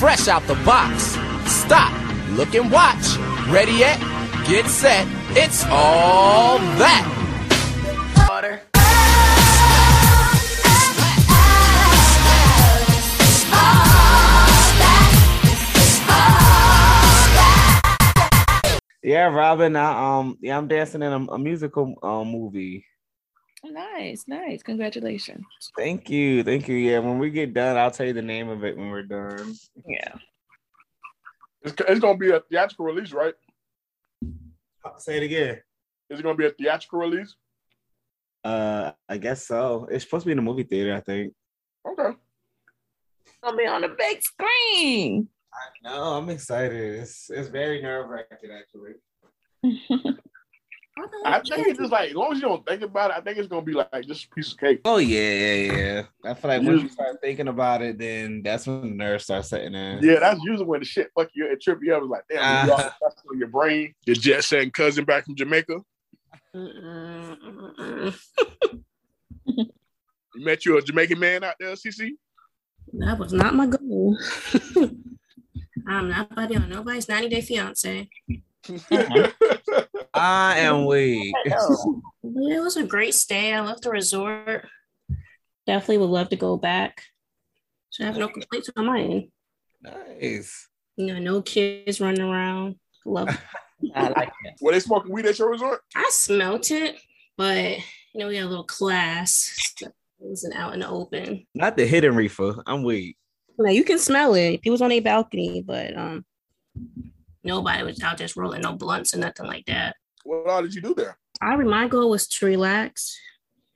fresh out the box. Stop, look and watch. Ready yet? Get set. It's all that. Water. Yeah, Robin. I, um, yeah, I'm dancing in a, a musical um, movie. Nice, nice. Congratulations. Thank you, thank you. Yeah, when we get done, I'll tell you the name of it when we're done. Yeah. It's, it's gonna be a theatrical release, right? Say it again. Is it gonna be a theatrical release? Uh, I guess so. It's supposed to be in the movie theater, I think. Okay. I'll be on the big screen. I know. I'm excited. It's it's very nerve wracking, actually. I think it's just like as long as you don't think about it, I think it's gonna be like just a piece of cake. Oh yeah, yeah, yeah. I feel like once you start thinking about it, then that's when the nerves start setting in. Yeah, that's usually when the shit fuck you and trip you up. It's like, damn, you Uh. lost that's on your brain. Your jet setting cousin back from Jamaica. You met you a Jamaican man out there, CC? That was not my goal. I'm not buddy on nobody's 90 day fiance. I am weak. It was a great stay. I love the resort. Definitely would love to go back. So I have no complaints on my end. nice. You know, no kids running around. Love it. I like it. Were they smoking weed at your resort? I smelt it, but you know, we had a little class. So it wasn't out in the open. Not the hidden reefer. I'm weak. Now you can smell it. People was on a balcony, but um nobody was out just rolling no blunts or nothing like that. What all did you do there? I my goal was to relax,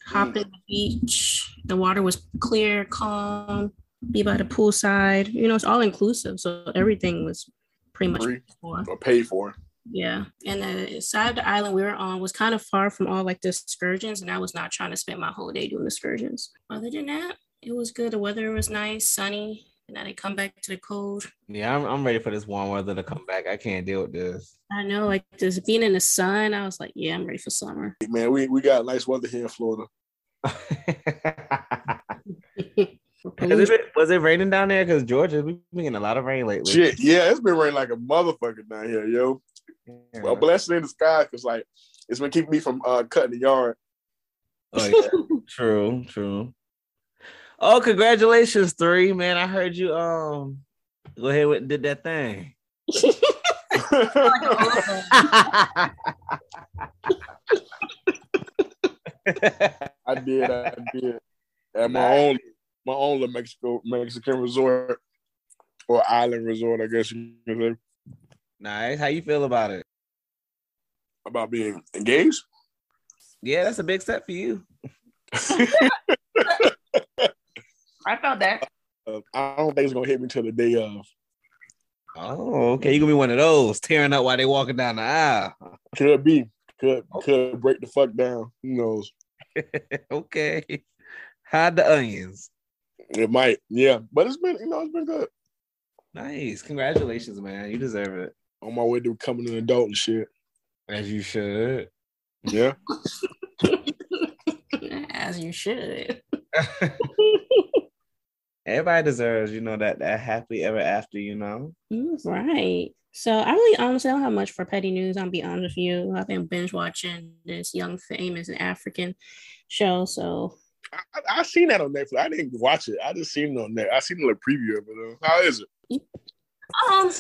hop mm. in the beach. The water was clear, calm, be by the poolside. You know, it's all inclusive. So everything was pretty much Free paid or paid for? Yeah. And the side of the island we were on was kind of far from all like the excursions, and I was not trying to spend my whole day doing excursions. Other than that, it was good. The weather was nice, sunny, and then I come back to the cold. Yeah, I'm, I'm ready for this warm weather to come back. I can't deal with this. I know, like just being in the sun, I was like, yeah, I'm ready for summer. Hey, man, we, we got nice weather here in Florida. It been- was it raining down there? Because Georgia, we've been getting a lot of rain lately. Shit, yeah, it's been raining like a motherfucker down here, yo. Yeah. Well, blessing in the sky, cause like it's been keeping me from uh, cutting the yard. Oh, yeah. true, true. Oh, congratulations, three man! I heard you um go ahead and did that thing. I did, I did. At my own my own Mexico Mexican resort or island resort, I guess you could say, nice. How you feel about it? about being engaged. Yeah, that's a big step for you. I felt that. Uh, I don't think it's gonna hit me till the day of. Oh, okay. You gonna be one of those tearing up while they walking down the aisle. Could be, could could break the fuck down. Who knows? okay. Hide the onions. It might, yeah. But it's been, you know, it's been good. Nice. Congratulations, man. You deserve it. On my way to becoming an adult and shit. As you should. Yeah. As you should. Everybody deserves, you know, that that happy ever after, you know. Right. So I really honestly don't have much for petty news. I'll be honest with you. I've been binge watching this young famous African show. So I, I, I seen that on Netflix. I didn't watch it. I just seen it on net. I seen a little preview of it. Though. How is it? um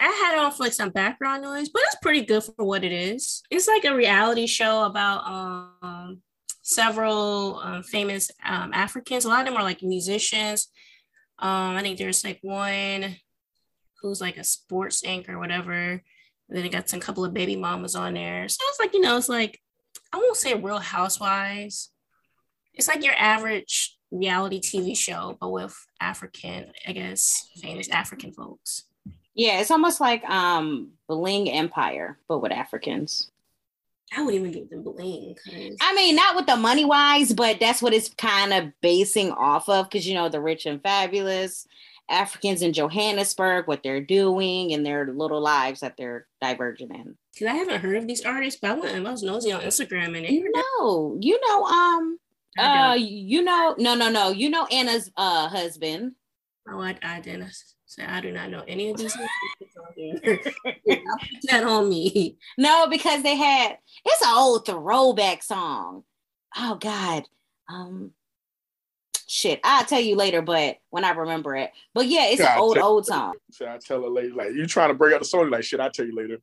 I had it on for like some background noise, but it's pretty good for what it is. It's like a reality show about um several um, famous um, Africans. A lot of them are like musicians. Um, I think there's like one who's like a sports anchor or whatever. And then it got some couple of baby mamas on there. So it's like, you know, it's like I won't say real housewives. It's like your average reality TV show, but with African, I guess, famous African folks. Yeah, it's almost like um Bling Empire, but with Africans. I wouldn't even give them bling. I mean, not with the money wise, but that's what it's kind of basing off of because you know the rich and fabulous Africans in Johannesburg, what they're doing and their little lives that they're diverging in. Cause I haven't heard of these artists, but I went and I was nosy on Instagram and You know, you know, um, uh, you know, no, no, no, you know Anna's uh husband. Oh, I, I didn't say I do not know any of these. Put that on me. No, because they had it's an old throwback song. Oh God. Um shit. I'll tell you later, but when I remember it. But yeah, it's Yeah, an old, tell- old song. So I tell her later, like you trying to bring up the song, like shit. I will tell you later.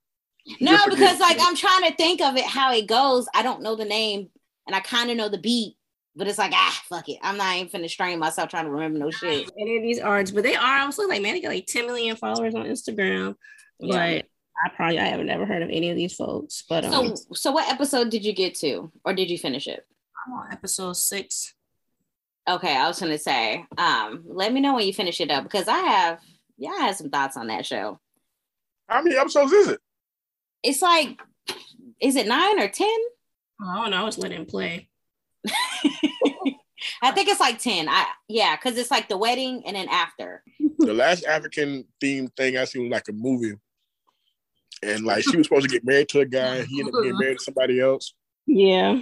No, You'll forget. because like I'm trying to think of it how it goes. I don't know the name and I kind of know the beat, but it's like, ah, fuck it. I'm not even finna strain myself trying to remember no shit. Any of these artists, but they are. I was like, man, they got like 10 million followers on Instagram. Yeah. But I probably I have never heard of any of these folks. But um, So so what episode did you get to? Or did you finish it? I'm on episode six. Okay, I was gonna say, um, let me know when you finish it up because I have yeah, I have some thoughts on that show. How many episodes is it? It's like, is it nine or ten? I don't know. I was letting him play. I think it's like ten. I yeah, because it's like the wedding and then after. the last African themed thing I seen was like a movie. And like she was supposed to get married to a guy, he ended up getting married to somebody else. Yeah.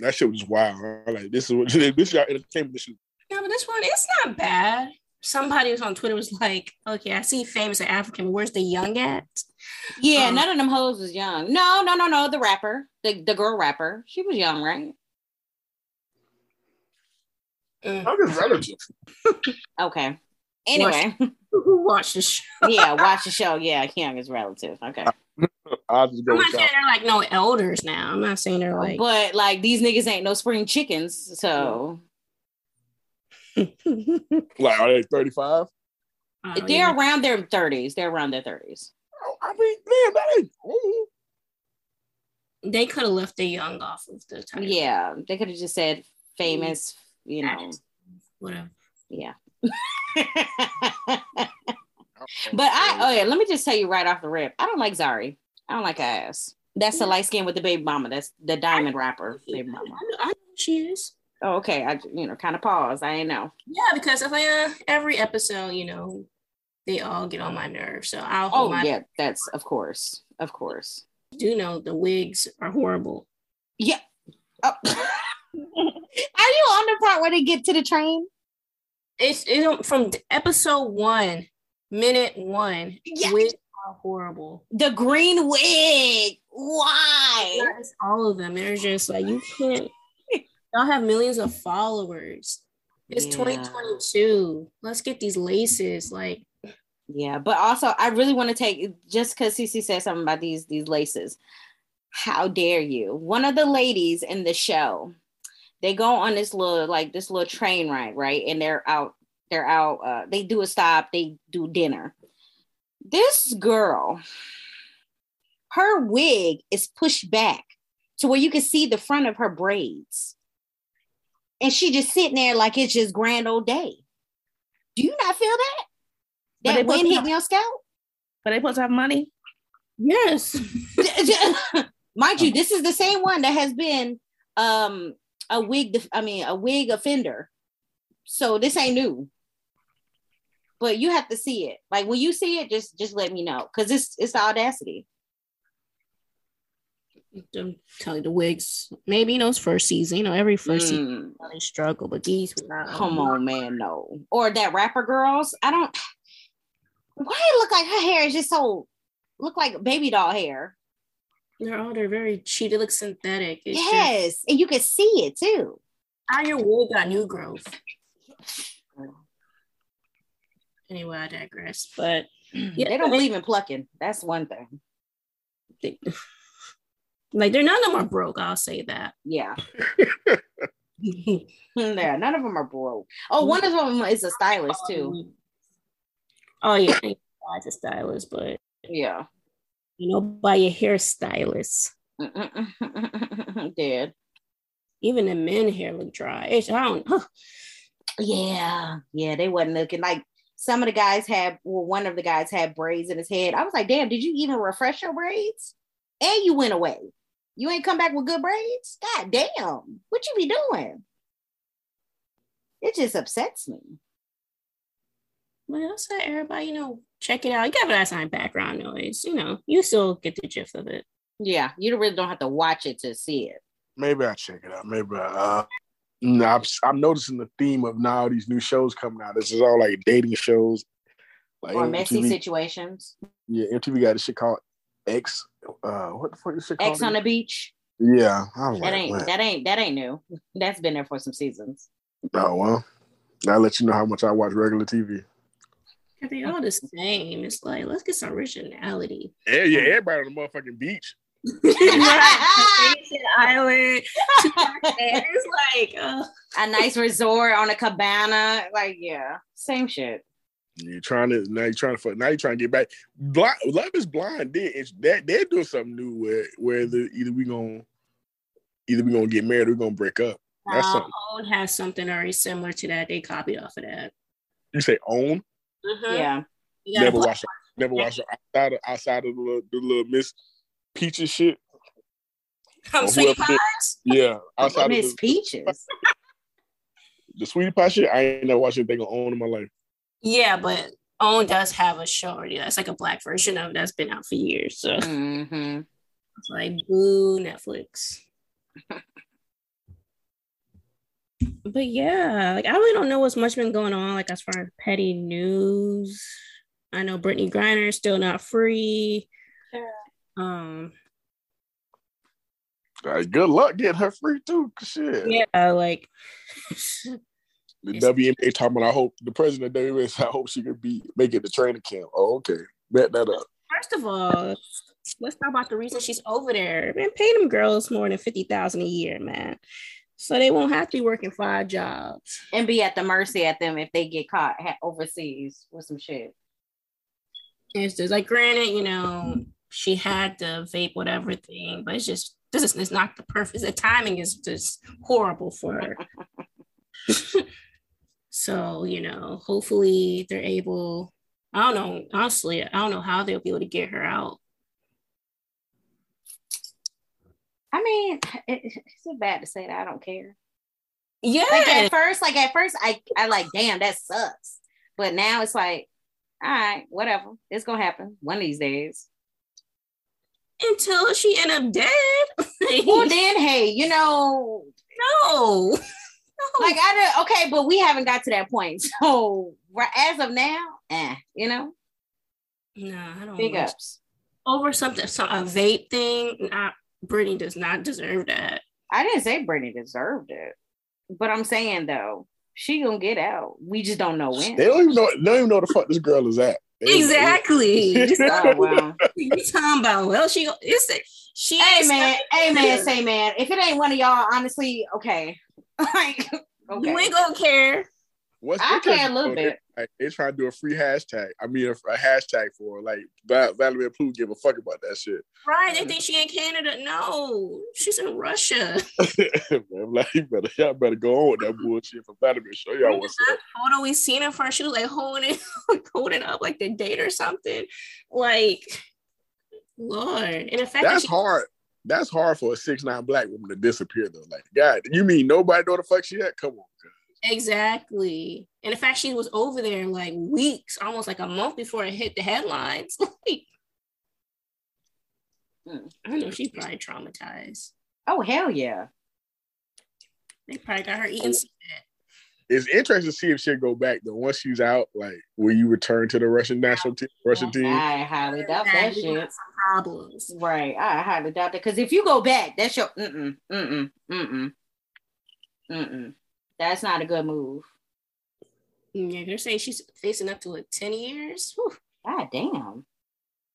That shit was wild. I'm like this is what this is y'all entertainment. This Yeah, but this one, it's not bad. Somebody was on Twitter was like, okay, I see famous African, where's the young at? Yeah, Um, none of them hoes was young. No, no, no, no. The rapper, the the girl rapper, she was young, right? Mm. I'm just relative. Okay. Anyway, Who watched the show? yeah, watch the show. Yeah, young is relative. Okay. I'll just go I'm not saying they're like no elders now. I'm not saying they're like but like these niggas ain't no spring chickens, so Like, are they 35? Oh, they're yeah. around their thirties. They're around their thirties. Oh, I mean, damn, that ain't old. they could have left the young off of the title. Yeah, they could have just said famous. You know. Whatever. Yeah. But I oh yeah, let me just tell you right off the rip. I don't like Zari. I don't like her ass. That's the light skin with the baby mama. That's the diamond rapper, baby mama. I know she is. Oh, okay. I you know kind of pause. I ain't know. Yeah, because if I uh, every episode, you know, they all get on my nerves. So I'll hold Oh my yeah, that's of course, of course. do know the wigs are horrible. Yeah. Oh. Are you on the part where they get to the train? It's it from episode one, minute one, Yeah. wigs are horrible. The green wig. Why? Not all of them. They're just like you can't. Y'all have millions of followers. It's Yeah. 2022. Let's get these laces. Like Yeah, but also I really want to take just because Cece said something about these these laces. How dare you? One of the ladies in the show, they go on this little like this little train ride, right? And they're out, they're out, uh, they do a stop, they do dinner. This girl, her wig is pushed back to where you can see the front of her braids. And she just sitting there like it's just grand old day. Do you not feel that? That they put wind some- hitting your scalp? But they supposed to have money. yes, Mind you, this is the same one that has been um a wig, I mean, a wig offender. So this ain't new. But you have to see it. Like when you see it, just just let me know because it's it's the audacity. I'm telling you, the wigs. Maybe you know it's first season. You know every first season Mm, they struggle, but these not. come on, man, no. Or that rapper girls. I don't. Why it look like her hair is just so look like baby doll hair? They're all they're very cheap. They look synthetic. It's just- yes, and you can see it too. how your wig got new growth. Anyway, I digress. But yeah, They don't believe in plucking. That's one thing. they- like they're none of them are broke. I'll say that. Yeah. Yeah, none of them are broke. Oh, one of them is a stylist too. Oh yeah, as a stylist, but Yeah. You know, by a hairstylist. Dead. Even the men hair look dry. It's, I don't. Huh. Yeah. Yeah, they wasn't looking like some of the guys had well, one of the guys had braids in his head. I was like, damn, did you even refresh your braids? And you went away. You ain't come back with good braids? God damn. What you be doing? It just upsets me. Well, I said everybody, you know, check it out. You got that sign background noise. You know, you still get the gist of it. Yeah, you really don't have to watch it to see it. Maybe I'll check it out. Maybe I, uh, No, I'm, I'm noticing the theme of now these new shows coming out. This is all like dating shows, like or messy MTV situations. Yeah, MTV got a shit called Ex. Uh, what the fuck is shit called? Ex on the beach. yeah, I was That like, ain't man. that ain't that ain't new. That's been there for some seasons. Oh well, I'll let you know how much I watch regular TV. They all the same. It's like let's get some originality. Yeah, yeah, everybody on the motherfucking beach. Vacation Island. it's like, uh, A nice resort on a cabana. Like, yeah, same shit. You're trying to now. You're trying to fuck- now. You're trying to get back. Blind, Love is Blind did it's, that they're doing something new where where the, either we gonna either we gonna get married or we gonna break up. That's uh, something. Own has something very similar to that. They copied off of that. You say own. Mhm. Yeah. You gotta Never put- watch. Never watch outside of outside of the little, the little Miss Peaches shit. Come or sweetie whoever did- pies. Yeah, outside of Miss the, Peaches. the sweetie pie shit. I ain't never watched anything on own in my life. Yeah, but Own does have a show already. That's like a black version of that's been out for years. So hmm it's like boo Netflix. but yeah, like I really don't know what's much been going on, like as far as petty news. I know Brittney Griner is still not free. Um, Like, good luck getting her free too. Shit. yeah, like The WNBA talking about. I hope the president of WNBA. said, I hope she could be make it to training camp. Oh, okay. Bet that up. first of all, let's talk about the reason she's over there. Man, pay them girls more than fifty thousand a year, man. So they won't have to be working five jobs. And be at the mercy at them if they get caught overseas with some shit. It's just like granted, you know, she had the vape whatever thing, but it's just this is it's not the perfect the timing is just horrible for her. so, you know, hopefully they're able I don't know, honestly, I don't know how they'll be able to get her out. I mean, it, it's so bad to say that I don't care. Yeah. Like at first, like at first, I I like, damn, that sucks. But now it's like, all right, whatever. It's gonna happen one of these days. until she end up dead. Well, then, hey, you know, no. like I don't. Okay, but we haven't got to that point. So as of now, eh, you know, No, I don't big ups. over something, so a vape thing. Not Brittney does not deserve that. I didn't say Brittney deserved it, but I'm saying though, she gonna get out. We just don't know when. They don't even know. They don't even know the fuck this girl is at. They- Exactly. you Oh, wow. Oh, talking about? Well, she it's a, she. hey ain't man, hey man, say man. If it ain't one of y'all, honestly, okay. like, okay. You ain't gonna care. What's I care a little bit. They, like, they trying to do a free hashtag. I mean, a, a hashtag for her. like Val- Vladimir Putin give a fuck about that shit. Right? They think she in Canada. No, she's in Russia. Man, like, you better, y'all better go on with that bullshit for Vladimir. Show y'all what's up. photo we seen her for, she was like holding it, like holding up like the date or something. Like, Lord. And in fact, that That's she, hard. That's hard for a six nine black woman to disappear though. Like, God, you mean nobody know the fuck she at? Come on, cuz. Exactly. And in fact, she was over there in like weeks, almost like a month before it hit the headlines. Like, Hmm. I know she's probably traumatized. Oh hell yeah. They probably got her eating. some- It's interesting to see if she'll go back though. Once she's out, like, will you return to the Russian national team? Russian team? I highly doubt that That we shit. problems. Right. I highly doubt that. Because if you go back, that's your mm-mm, mm-mm, mm-mm, mm-mm. That's not a good move. Yeah, they're saying she's facing up to like 10 years. Whew. God damn.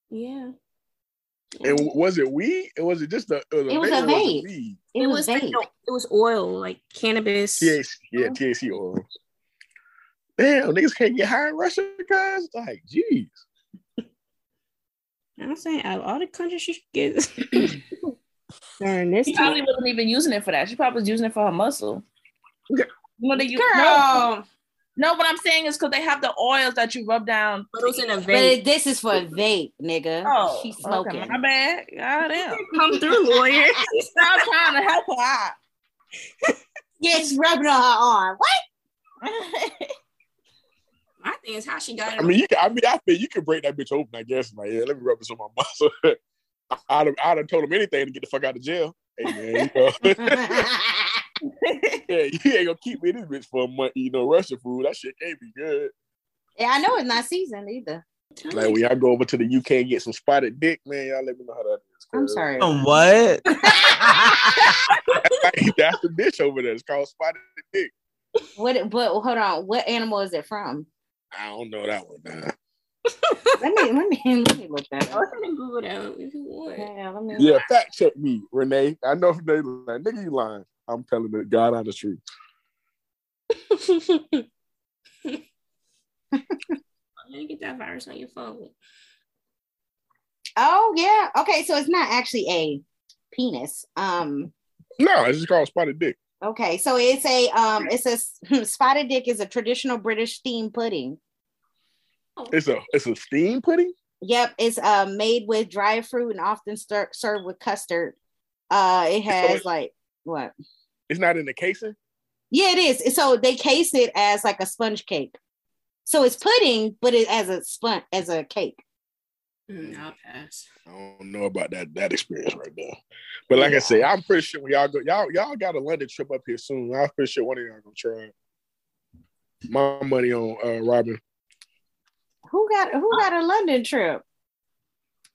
Yeah. And was it weed? Or was it just the? It was, It was vape a was vape. It, It was, was vape. no, it was oil, like cannabis. THC, yeah, mm-hmm. THC oil. Damn, niggas can't get high in Russia, guys. Like, jeez. I'm saying out of all the countries she should get during this She time. probably wasn't even using it for that. She probably was using it for her muscle. You know, they use, no, Girl. no, what I'm saying is because they have the oils that you rub down. But it was in a But vape. this is for vape, nigga. Oh, She's smoking. Okay, my bad. God damn. Come through, lawyer. I'm trying to help her out. Yeah, she's rubbing on her arm. What? My thing is how she got it. I mean, you can, I mean, I think you can break that bitch open. I guess, like, yeah, let me rub this on my muscle. I'd have, I'd have told him anything to get the fuck out of jail. Hey man, you know. Yeah, you ain't gonna keep me in this bitch for a month eating no Russian food. That shit can't be good. Yeah, I know it's not seasoned either. Like when y'all go over to the UK and get some spotted dick, man, y'all let me know how that is. I'm sorry. Um, what? That's the dish over there. It's called spotted dick. What? But hold on. What animal is it from? I don't know that one now. Let me let me let me look that Oh, up. let me Google that if you want. Yeah, let me. Yeah, fact check me, Renee. I know if they lying. Nigga, you lying. I'm telling the God honest truth. Let me get that virus on your phone. Oh yeah. Okay, so it's not actually a penis. Um. No, it's just called spotted dick. Okay, so it's a um. It's a spotted dick is a traditional British steam pudding. It's a it's a steam pudding. Yep, it's uh made with dry fruit and often stir- served with custard. Uh, it has like what? It's not in the casing. Yeah, it is. So they case it as like a sponge cake. So it's pudding, but it as a sponge as a cake. Mm, I'll pass. I don't know about that that experience right now. But like I say, I'm pretty sure when y'all go, y'all y'all got a London trip up here soon. I'm pretty sure one of y'all gonna try. it. My money on uh Robin. Who got who got a London trip?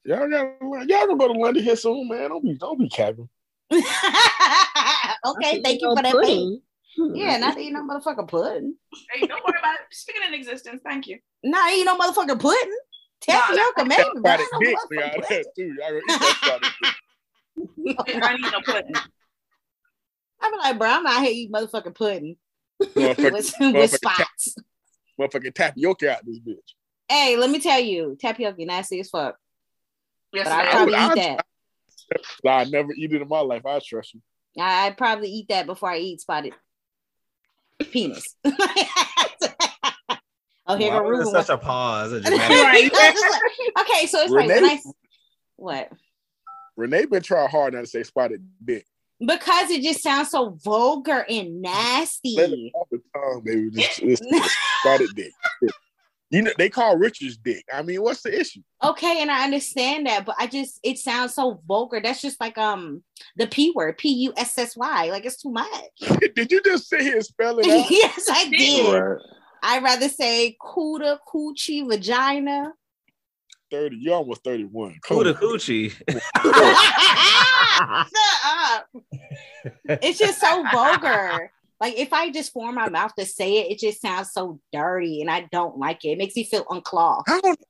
Y'all got y'all gonna go to London here soon, man. Don't be don't be capping. okay, thank you for that. Pay. Hmm. Yeah, not eating no motherfucking pudding. Hey, don't worry about it. Speaking in existence, thank you. Not eating no motherfucking pudding. Tapioca, maybe. but I dick, don't we out motherfucking there too. Y'all gonna eat that. I need no pudding. I'm like, bro, I'm out here eating motherfucking pudding Motherfucking, with, with motherfucking tap- spots. motherfucking tapioca out this bitch. Hey, let me tell you, tapioca nasty as fuck. Yes, But I ma'am. probably I'll- eat that. Nah, I never eat it in my life. I trust you. I I'd probably eat that before I eat spotted penis. oh, here Why go was Ruben. there such a pause? A like- okay, so it's like when Renee? I what Renee been trying hard not to say spotted dick. because it just sounds so vulgar and Let nasty. it off the tongue, baby. Just, just spotted dick. You know they call Richard's dick. I mean, what's the issue? Okay, and I understand that, but I just it sounds so vulgar. That's just like um the p word, p u s s y. Like it's too much. Did you just sit here and spell it out? yes, I did. Right. I'd rather say cuda, coochie, vagina. Thirty. You almost thirty-one. Come Cooda coochie. Shut up. It's just so vulgar. Like if I just form my mouth to say it, it just sounds so dirty, and I don't like it. It makes me feel unclogged. I don't.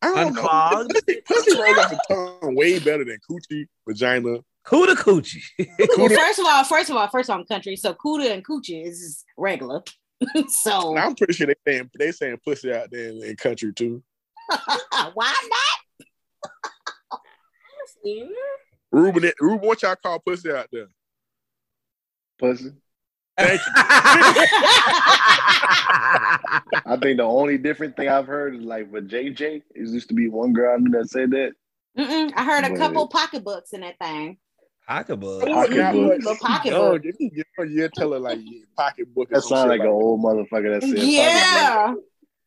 I don't Unclogged? know. Pussy, pussy rolls off the tongue way better than coochie, vagina. Cooda coochie. Well, first of all, first of all, first of all, I'm country, so cuda and coochie is regular. so And I'm pretty sure they saying they saying pussy out there in, in country too. why Yeah. Ruben, Ruben, what y'all call pussy out there? Pussy. Thank you. I think the only different thing I've heard is like for JJ, it used to be one girl I knew that said that. Mm-mm, I heard a But- couple pocketbooks in that thing. Pocketbook. Pocketbook. Pocketbook. Yo, if you get on, you tell her like pocketbook. That sounds shit like an old motherfucker that said Yeah.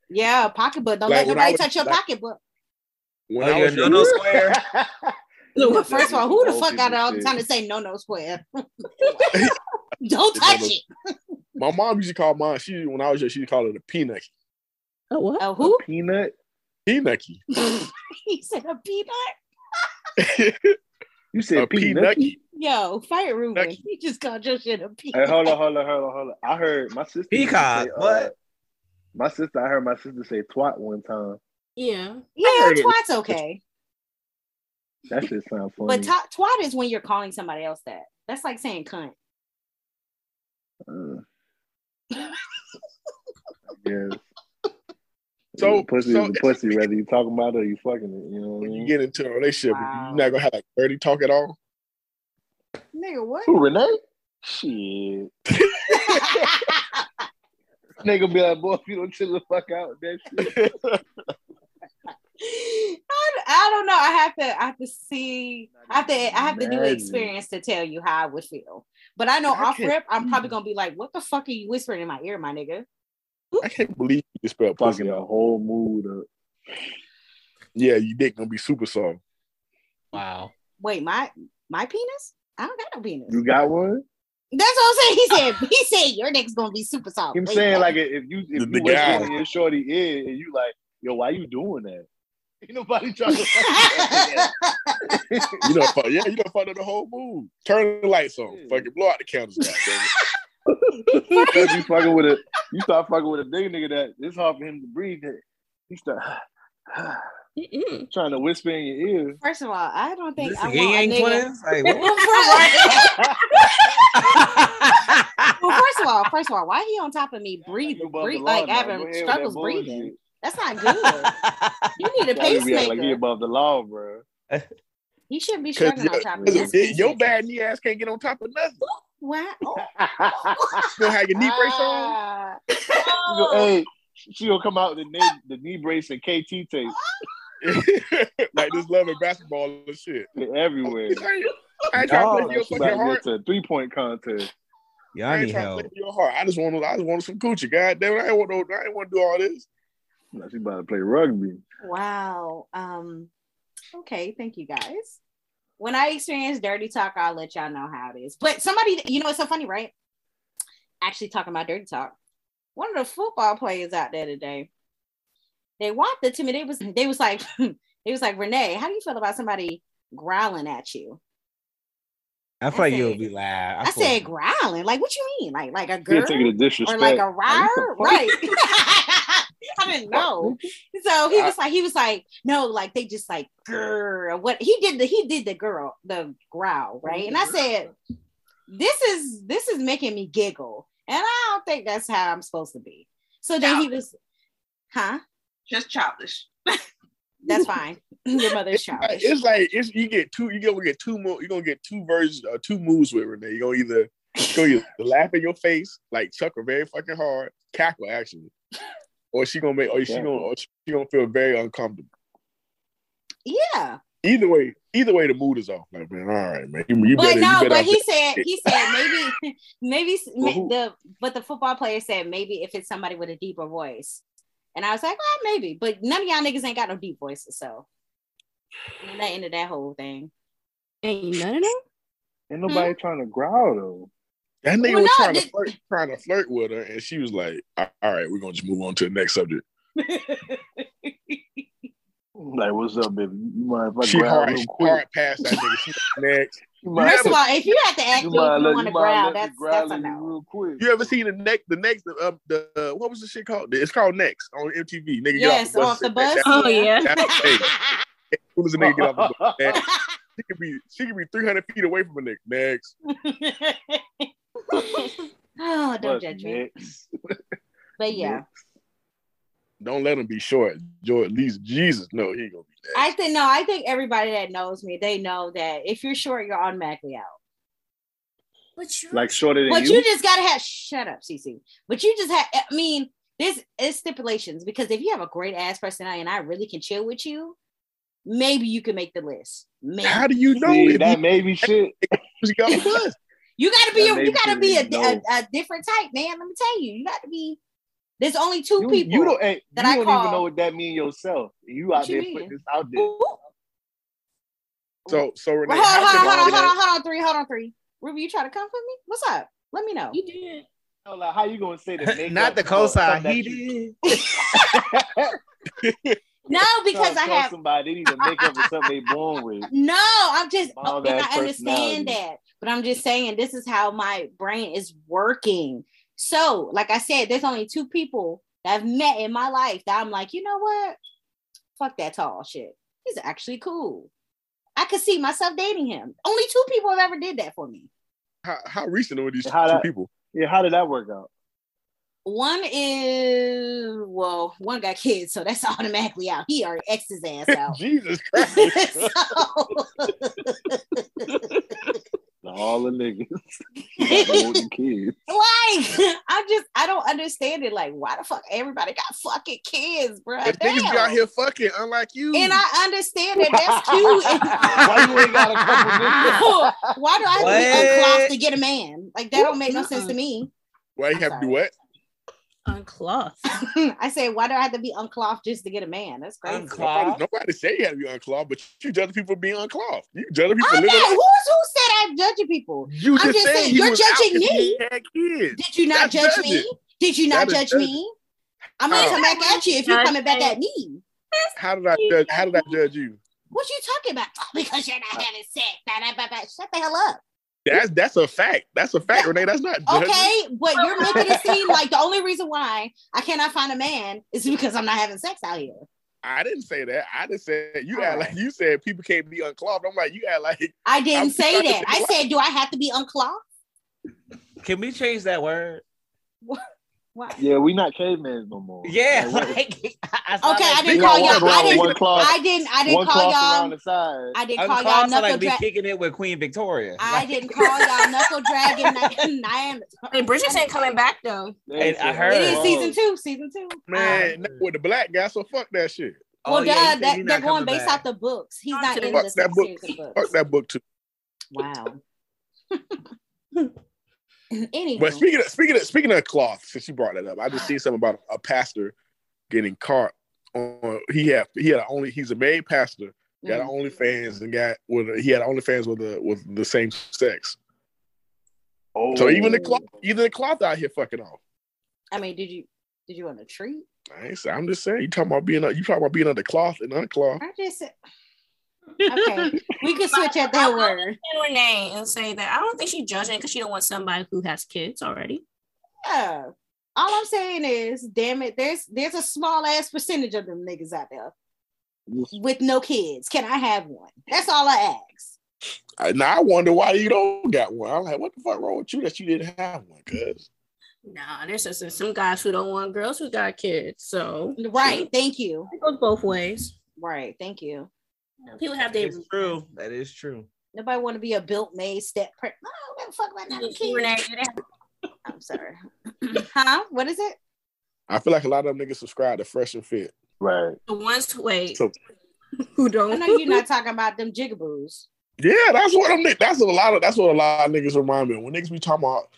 Yeah, pocketbook. Don't Like let nobody touch your like- pocketbook. When Oh, I you're was no no square. Well, first of all, who the fuck got people all the time to say no no square? Don't touch it. my mom used to call mine. She when I was young, she called it a peanut. Oh, what? Oh, who? Peanut. Peanut. he said a peanut. You said a peanut. peanut. Yo, fire Ruben. Nucky. He just called your shit a peanut. Hey, hold on, hold on, hold on, hold on. I heard my sister. used to Peacock, say, uh, what? My sister, I heard my sister say twat one time. Yeah. Yeah, heard it. twat's okay. That shit sound funny. But t- twat is when you're calling somebody else that. That's like saying cunt. Uh, yes. So- pussy so is a pussy, whether you talking about it or you fucking it. You know what I When you mean? get into a relationship, Wow. you're not gonna have like dirty talk at all. Nigga, what? Who Renee? Shit. Nigga be like, boy, if you don't chill the fuck out, that shit. I, I don't know. I have to I have to see I have to I have to do an experience to tell you how I would feel. But I know I off rip, I'm probably gonna be like, what the fuck are you whispering in my ear, my nigga? I can't believe you just spelled pussy fucking the whole mood up. Yeah, you dick gonna be super soft. Wow. Wait, my my penis? I don't got no penis. You got one? That's what I'm saying. He said, he said your dick's gonna be super soft. I'm saying like if you if the you whisper guy. in your shorty ear and you like, yo, why you doing that? Ain't nobody trying to fuck You know, fuck, yeah, you don't fuck up the whole mood. Turn the lights on. Yeah. Fucking blow out the candles. goddamn Because you fucking with a you start fucking with a big nigga that it's hard for him to breathe. That he start trying to whisper in your ear. First of all, I don't think This I want a nigga. twins? Like, well, first of all, first of all, why he on top of me breathing, Above breathe, like having struggles that breathing? Bullshit. That's not good. You need a Y'all be acting pacemaker. like he above the law, bro. He shouldn't be struggling on top of cause me. your, your bad knee ass can't get on top of nothing. Wow. Oh. You know how your knee brace on? Ah. She go, hey, she gonna come out with the knee, the knee brace and KT tape like this love and basketball and shit. everywhere. I ain't trying to play your fucking heart. to a three point contest. Y'all I ain't need trying to play your heart. I just want I just want some coochie. God damn it. I ain't want no I ain't want to do all this. Now She about to play rugby. Wow. Um. Okay. Thank you guys. When I experience dirty talk, I'll let y'all know how it is. But somebody, you know, it's so funny, right? Actually, talking about dirty talk. One of the football players out there today, they walked it to me. They was they was like, they was like, Renee, how do you feel about somebody growling at you? I feel like I you'll be loud. I, feel- said growling. Like, what you mean? Like, like a He girl taking a disrespect. or like a Like, rar? what the fuck? right. I didn't know. So he was like, he was like, no, like they just like girl. What he did the he did the girl the growl right, and I said, this is this is making me giggle, and I don't think that's how I'm supposed to be. So then he was, huh? Just childish. That's fine. Your mother's childish. it's like it's you get two you gonna get two more you're gonna get two versions uh, two moves with Renee. You're gonna either go either laugh in your face, like chuckle very fucking hard, cackle actually. Or she gonna make or she gonna or she gonna feel very uncomfortable. Yeah, Either way, either way the mood is off. Like, man, all right, man. You, you but better, no, you better but he said he said maybe maybe Well, the but the football player said maybe if it's somebody with a deeper voice, and I was like, well, maybe, but none of y'all niggas ain't got no deep voices, so and that ended that whole thing. Ain't none of them. Ain't nobody hmm? trying to growl though. That nigga Well, was no, trying to flirt, trying to flirt with her, and she was like, all right, we're gonna just move on to the next subject. Like, what's up, baby? You mind if I She growl hard, real she quick? hard past that nigga. She next. First of all, if you have to act you you mind let- want to you mind growl, that's that's a no. real quick. You ever seen the next the next uh, the uh, what was the shit called? It's called Next on MTV. Nigga, Yes, get off the and bus. Oh yeah. That, that, hey, as soon as a nigga get off the bus, man, she could be she could be three hundred feet away from a nigga. Next, oh, don't What's judge me. But yeah, don't let him be short. Joy, at least Jesus, no, he ain't gonna be next. I think no, I think everybody that knows me, they know that if you're short, you're automatically out. But you Like shorter than But you? you just gotta have shut up, CC. But you just have I mean, this is stipulations because if you have a great ass personality and I really can chill with you, maybe you can make the list. Maybe How do you know See, that he maybe shit. was got the bus? you gotta be a, you gotta be a, a, a different type, man. Let me tell you, you got to be. There's only two You, people. you don't, hey, that you I don't call- even know what that mean yourself. You What out you there mean? putting this out there. Ooh. So so Renee, Well, hold on, hold on, hold on, hold on, hold on, three, hold on, three. Ruby, you try to come for me? What's up? Let me know. you did. know, like how you gonna say the makeup Not the for cosign. He did. No, because I tell have somebody they need to make up for something they born with. no. I'm just All oh, and I understand that, but I'm just saying this is how my brain is working. So, like I said, there's only two people that I've met in my life that I'm like, you know what? Fuck that tall shit. He's actually cool. I could see myself dating him. Only two people have ever did that for me. how, how recent are these How two that- people? Yeah, how did that work out? One is well, one got kids, so that's automatically out. He already X his ass out. Jesus Christ. so, All the niggas got more than kids. like, I just I don't understand it. Like, why the fuck everybody got fucking kids, bro? If niggas be out here fucking, unlike you. And I understand that that's cute. Why you ain't got a couple niggas? why do I have to What? be uncloth to get a man? Like that don't make no sense to me. Why you I'm have to do what? Uncloth. I say, why do I have to be unclothed just to get a man? That's crazy. Unclothed. Nobody, nobody say you have to be unclothed, but you judge people for being unclothed. You judge people I'm not. life. Who's who said I'm judging people? You I'm just, just said saying, he you're was out judging 'cause me. Kids. Did you not That's judge judging. me? Did you not That is judge me? I'm gonna come back at you if you're coming back at me. How did I judge? How did I judge you? What you talking about? Oh, because you're not having sex. Shut the hell up. That's that's a fact. That's a fact, Renee. That's not judging. Okay, but you're making it seem like the only reason why I cannot find a man is because I'm not having sex out here. I didn't say that. I just said you All act right. like you said people can't be unclothed. I'm like you act like I didn't I'm say that. I said, do I have to be unclothed? Can we change that word? Why? Yeah, we not cavemen no more. Yeah. Like, Like, I, Okay, I didn't call y'all. I didn't. one cloth, I didn't. I didn't call y'all. I didn't call y'all Uncrossed knuckle like be kicking it with Queen Victoria. I Like- didn't call y'all knuckle dragging. Nyan. Hey, Bridgerton's ain't coming back though. Hey, I heard- It is season two. Season two. man Um, with the black guy. So fuck that shit. Oh, well, yeah, duh, said that, they're going coming based back. off the books. He's not in the that book. Fuck that book too. Wow. Anywho, But speaking of speaking of speaking of cloth, since you brought that up, I just seen something about a pastor getting caught on. He had he had a only he's a married pastor, got Mm. OnlyFans and got with a, he had OnlyFans with the with the same sex. Oh, So even the cloth, even the cloth out here fucking off. I mean, did you did you want a treat? I ain't, say- I'm just saying. You talking about being you talking about being under cloth and uncloth. I just said. Okay, we can switch at that word. And Renee and say that I don't think she's judging because she don't want somebody who has kids already. Yeah. All I'm saying is, damn it, there's there's a small ass percentage of them niggas out there with no kids. Can I have one? That's all I ask. I, now I wonder why you don't got one. I'm like, what the fuck wrong with you that you didn't have one? Cause Nah, there's just some guys who don't want girls who got kids. So Right. Thank you. it goes both ways. Right. Thank you. People have their It's true. That is true. Nobody want to be a built made step. Pre- no, I don't give a fuck about none of the Renee, kids. you didn't have- I'm sorry. huh? What is it? I feel like a lot of them niggas subscribe to Fresh and Fit. right. the ones who wait So who don't. know you're not talking about them jigaboos. yeah, that's what I'm. That's what a lot of. That's what a lot of niggas remind me. When niggas be talking about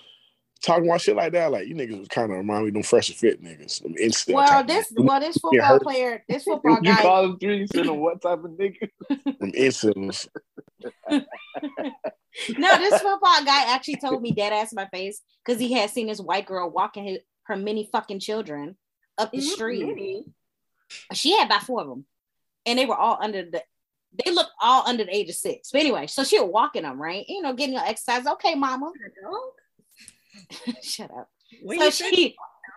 talking about shit like that, like you niggas was kind of remind me of them Fresh and Fit niggas. Them instant Well, this niggas. well this football player, this football You guy. call them three, send them what type of nigga? them incels. no, this football guy actually told me dead ass in my face because he had seen this white girl walking his, her many fucking children up the mm-hmm, street. Mm-hmm. She had about four of them, and they were all under the. They looked all under the age of six. But anyway, so she was walking them, right? You know, getting your exercise. Okay, mama. Oh, Shut up. When so she,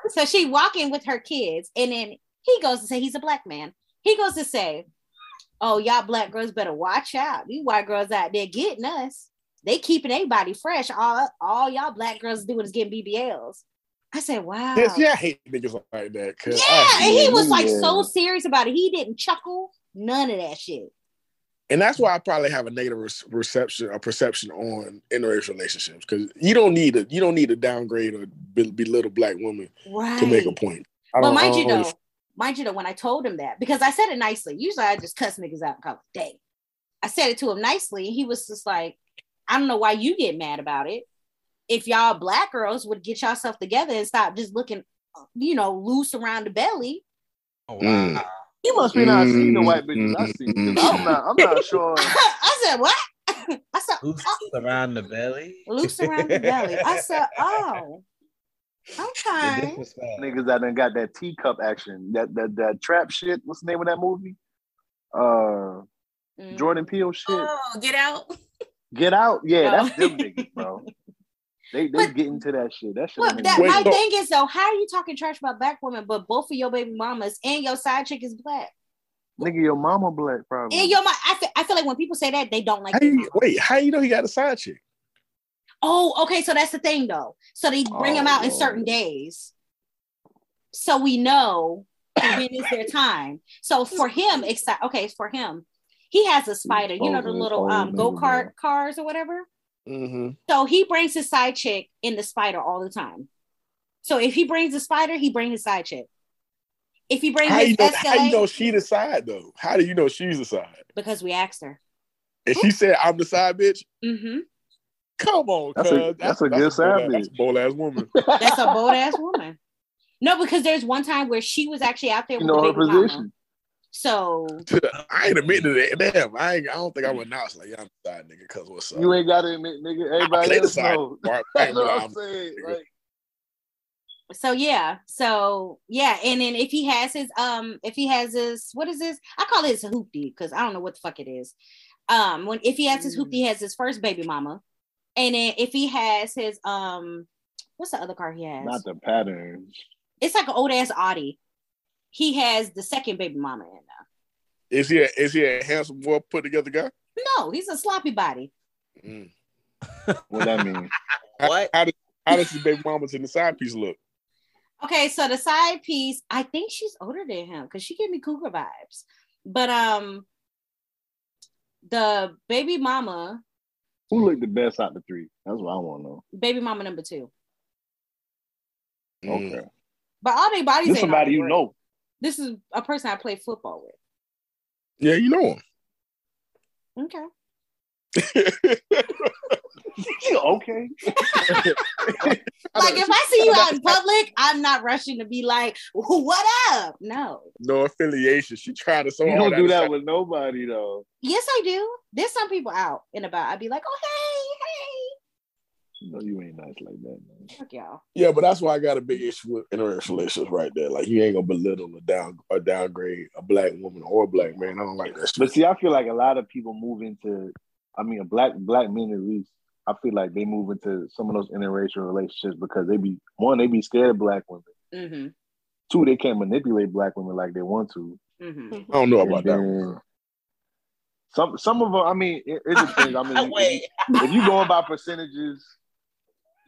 so she walking with her kids, and then he goes to say he's a black man. He goes to say, "Oh, y'all black girls better watch out. These white girls out there getting us. They keeping everybody fresh. All all y'all black girls doing is getting BBLs." I said, "Wow." Yes, yeah, I hate niggas like that. Yeah, I- and he was like so serious about it. He didn't chuckle, none of that shit. And that's why I probably have a negative re- reception a perception on interracial relationships because you don't need to you don't need to downgrade or be- belittle black women Right. to make a point. I Well, don't- I mind you don't though, mind you though, when I told him that, because I said it nicely. Usually I just cuss niggas out and call it dang. I said it to him nicely. He was just like, I don't know why you get mad about it. If y'all black girls would get yourself together and stop just looking, you know, loose around the belly. Oh, Mm. Wow. He must be not seeing the white bitches I see. 'cause I'm not. I'm not sure. I said, what? I said, Loose oh, around the belly. loose around the belly. I said, oh, The okay. disrespect. Niggas that done got that teacup action. That that that trap shit. What's the name of that movie? Uh, Mm. Jordan Peele shit. Oh, get out. Get out. Yeah, Oh. that's them niggas, bro. They they But- get into that shit. That shit. Well, don't that, my Wait, so- thing is though, how are you talking trash about black women, but both of your baby mamas and your side chick is black? Nigga, your mama black probably. And your mom, I feel, I feel like when people say that, they don't like How you, wait, how you know he got a side chick? Oh, okay. So that's the thing though. So they bring them Oh, out in certain days. So we know when is their time. So for him, exci- okay, for him, he has a spider, you know, the Oh, little oh, um go-kart cars or whatever. Mm-hmm. So he brings his side chick in the spider all the time. So if he brings the spider, he brings his side chick. If he brings How his you know? Escalade, How you know she the side though? How do you know she's the side? because we asked her. And she said, "I'm the side bitch." Mm-hmm. Come on, That's a- cuz. that's a good side bitch, ass- That's a bold ass woman. That's a bold ass woman. No, because there's one time where she was actually out there You with know the her baby mama. Position. So I ain't admitting to that. Damn, I ain't, I don't think I would announce like, yeah, I'm a side nigga, cause what's up? You ain't got to admit, nigga. I Everybody play the else side know. part. I That's ain't gonna what lie, I'm saying. nigga. Like, so yeah, so yeah, and then if he has his um, if he has his what is this? I call it his hoopty because I don't know what the fuck it is. Um, when if he has his hoopty, he has his first baby mama, and then if he has his um, what's the other car he has? not the pattern. it's like an old ass Audi. He has the second baby mama in there. Is he a, is he a handsome, well put together guy? No, he's a sloppy body. Mm. What that mean? How, What? How, does how does his baby mamas in the side piece look? Okay, so the side piece, I think she's older than him because she gave me cougar vibes. But um, the baby mama, Who looked the best out of the three? That's what I want to know. baby mama number two. Mm. Okay. But all their bodies This ain't somebody you great. know. This is a person I play football with. Yeah, you know him. Okay. okay. Like if I see you out in public, I'm not rushing to be like, "What up?" No. no affiliation. She tried to so You don't do that with nobody though. Yes, I do. There's some people out and about. I'd be like, "Oh, hey, hey." No, you ain't nice like that, man. Hey, fuck y'all." Yeah, but that's why I got a big issue with interracial relationships right there. Like you ain't gonna belittle or down or downgrade a black woman or a black man. I don't like that But see, I feel like a lot of people move into, I mean, a black black men at least. I feel like they move into some of those interracial relationships because they be one, they be scared of black women. Mm-hmm. Two, they can't manipulate black women like they want to. Mm-hmm. I don't know about And that. one. Some some of them, I mean, it, it depends. I mean, if, you, if you going by percentages, you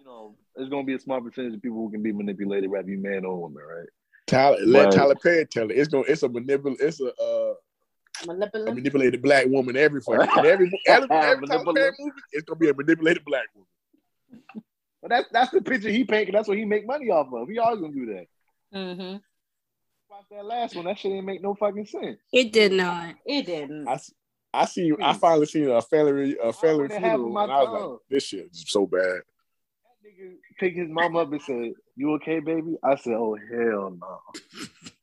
know, there's gonna be a small percentage of people who can be manipulated, whether you man or woman, right? Tyler, let Right. Tyler Perry tell it. It's gonna. It's a manipul. It's a, uh, a manipulated black woman every fucking in every every, every Tyler Perry movie. It's gonna be a manipulated black woman. But that's that's the picture he painted. That's what he make money off of. He always gonna do that. Mm-hmm. Watch that last one. That shit didn't make no fucking sense. It did not. It didn't. I, I see. I finally seen a family a family funeral, my and I was like, "This shit is so bad." Picked his mom up and said, "You okay, baby?" I said, "Oh hell no."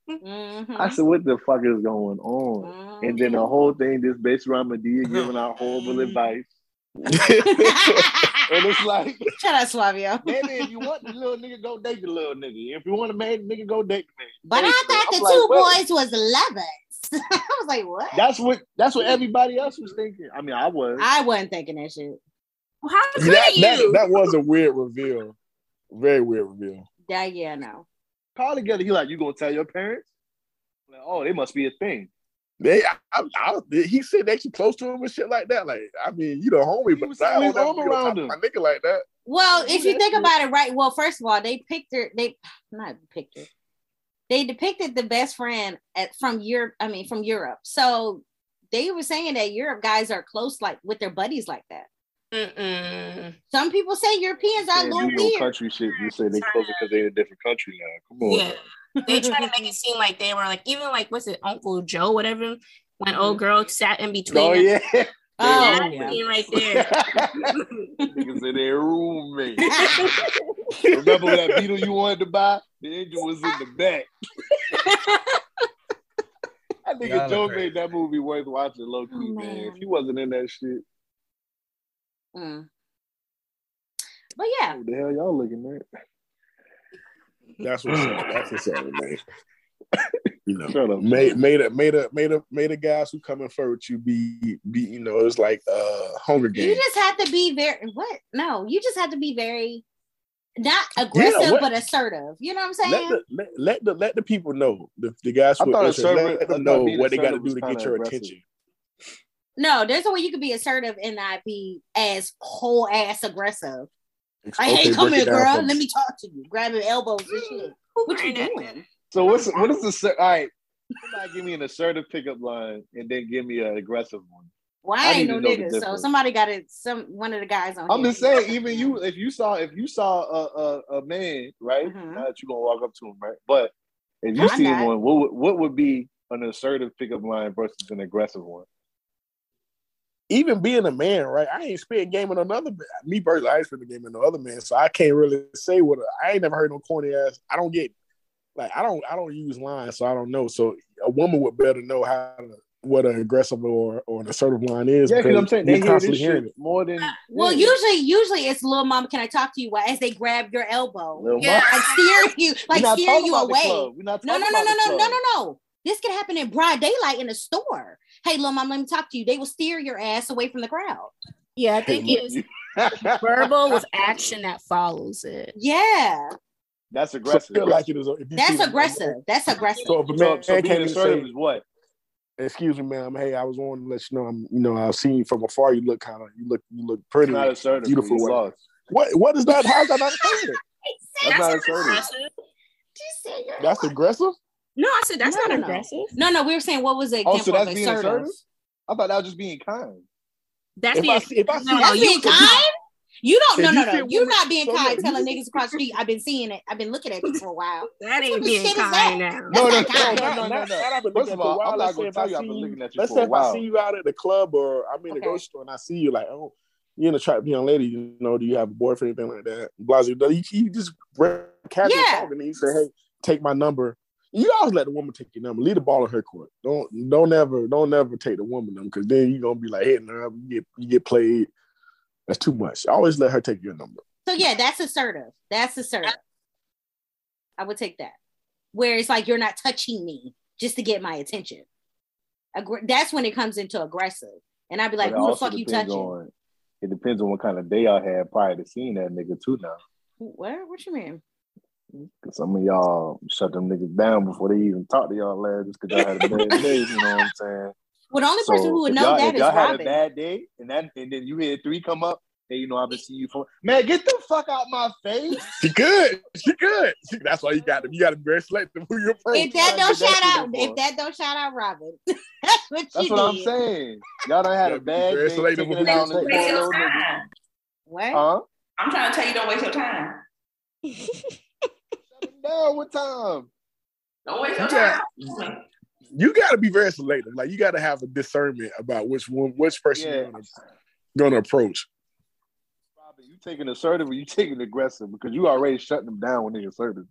Mhm. I said, "What the fuck is going on?" And then the whole thing just based around Madea giving out horrible advice. And it's like, Shut up, Suavio. baby, if you want the little nigga, go date the little nigga. If you want a man, nigga, go date the man. But I thought the like, two what? boys was lovers. I was like, what? That's what that's what everybody else was thinking. I mean, I was. I wasn't thinking that shit. Well, how could that, that you? that was a weird reveal. Very weird reveal. Yeah, yeah, no. Call together. He like, you gonna tell your parents? Like, oh, they must be a thing. They, I, I, I, he said they too close to him and shit like that. Like, I mean, you the homie, but I saying don't his never arm around him. my nigga like that. Well, if you think about it, right? Well, first of all, they picked her. They not pictured. They depicted the best friend at from Europe. I mean, from Europe. So they were saying that Europe guys are close, like with their buddies, like that. Mm-mm. Some people say Europeans are a Saying little do weird. country shit. You say they close because they're in a different country now. Come on. Yeah. They try to make it seem like they were like even like what's it, Uncle Joe, whatever. When mm-hmm. old girl sat in between Oh them. yeah. Oh, That yeah. right there. Niggas in their roommate. Remember that beetle you wanted to buy? The engine was in the back. I think Y'all Joe made that movie worth watching, low key, Oh, man. man. If he wasn't in that shit, Mm. But yeah, what the hell y'all looking at? That's what's up. That's what's up, man. You know, Shut up. made made a made a made a made a guys who come in first with you be be you know it's like uh Hunger Games. you just have to be very what? No, you just have to be very not aggressive what- but assertive. You know what I'm saying? Let the let, let the let the people know the, the guys I who thought interest, assertive- let them know what they got to do to get your aggressive. attention. No, there's a way you can be assertive and not be as whole ass aggressive. Like, Okay, hey, come break here, girl. for me. Let me talk to you. Grabbing elbows and shit. What you doing? So what's what is the all right? Somebody give me an assertive pickup line and then give me an aggressive one. Well, I I ain't need no to nigga, so somebody got it. Some one of the guys on. I'm here. just saying, even you, if you saw if you saw a a, a man, right? Mhm. Not that you gonna walk up to him, right? But if you I'm see not. one, what would, what would be an assertive pickup line versus an aggressive one? Even being a man, right? I ain't spent gaming on another me personally. I ain't spent a game on no other man, so I can't really say what I ain't never heard no corny ass. I don't get like I don't I don't use lines, so I don't know. So a woman would better know how to what an aggressive or, or an assertive line is. Yeah, because I'm saying they you're hear this hearing shit it. more than. Uh, well, yeah. usually, usually it's little mom. Can I talk to you? While as they grab your elbow, Lil' Yeah. Mama. like steering you, We're like not talking you about the away. club. No, no, no, no, no, no, no, no. This could happen in broad daylight in a store. Hey, little mom, let me talk to you. They will steer your ass away from the crowd. Yeah, I think it's verbal with action that follows it. Yeah, That's aggressive. feel like it is. If you that's see- aggressive. That's aggressive. So if a So, man so can't being assertive say, is what? "Excuse me, ma'am. Hey, I was wanting to let you know I'm. You know, I've seen you from afar. You look kind of. You look. You look pretty. Not assertive. beautiful You What? What is that? How's that not assertive? That's not assertive. That's aggressive. No, I said that's No, not no, no. aggressive. No, no, we were saying what was the Oh, example so of that's being assertive? assertive? I thought that was just being kind. That's If the I if I see, No, That's you being kind. You don't. If No, no, no. You're woman- not being so kind. look, Telling niggas across the street. I've been seeing it. I've been looking at you for a while. that ain't being kind now. That's No, no, not no, no, no, no, no. not I've been First of all. I'm not gonna tell you I've been looking at you Let's say if I see you out at the club or I'm in a Okay. grocery store and I see you like, oh, you're an attractive young lady. You know, do you have a boyfriend, or anything like that? Blasey, you, you just casual Yeah. talking and you say, hey, take my number. You always let the woman take your number. Leave the ball in her court. Don't don't ever don't ever take the woman number because then you're gonna be like hitting her up. You get you get played. That's too much. Always let her take your number. So yeah, that's assertive. That's assertive. I would take that. Where it's like you're not touching me just to get my attention. Aggr- that's when it comes into aggressive. And I'd be like, who the also fuck you touching? on- it depends on what kind of day I had prior to seeing that nigga too now. What? What you mean? 'Cause some of y'all shut them niggas down before they even talk to y'all last just because y'all had a bad day, you know what I'm saying? Well, the only person who would if know y'all, that if is y'all had a bad day and that and then you hear three come up, hey, you know I've been seeing you for man, get the fuck out my face. She good. She good. She, that's why you got to you got to be very selective who you approach. If that don't shout out, if that don't shout out Robin, that's what That's she what did. I'm saying. Y'all done had a bad very day selective taking with it who out you on this approach. poor Waste your little nigga. time. What? Huh? I'm trying to tell you, don't waste your time. Shut him down one time. Don't waste your Yeah. time. you got to be very selective. Like you got to have a discernment about which one, which person Yeah. you're gonna, gonna approach. Robin, you taking assertive or you taking aggressive because you already shutting them down when they assertive.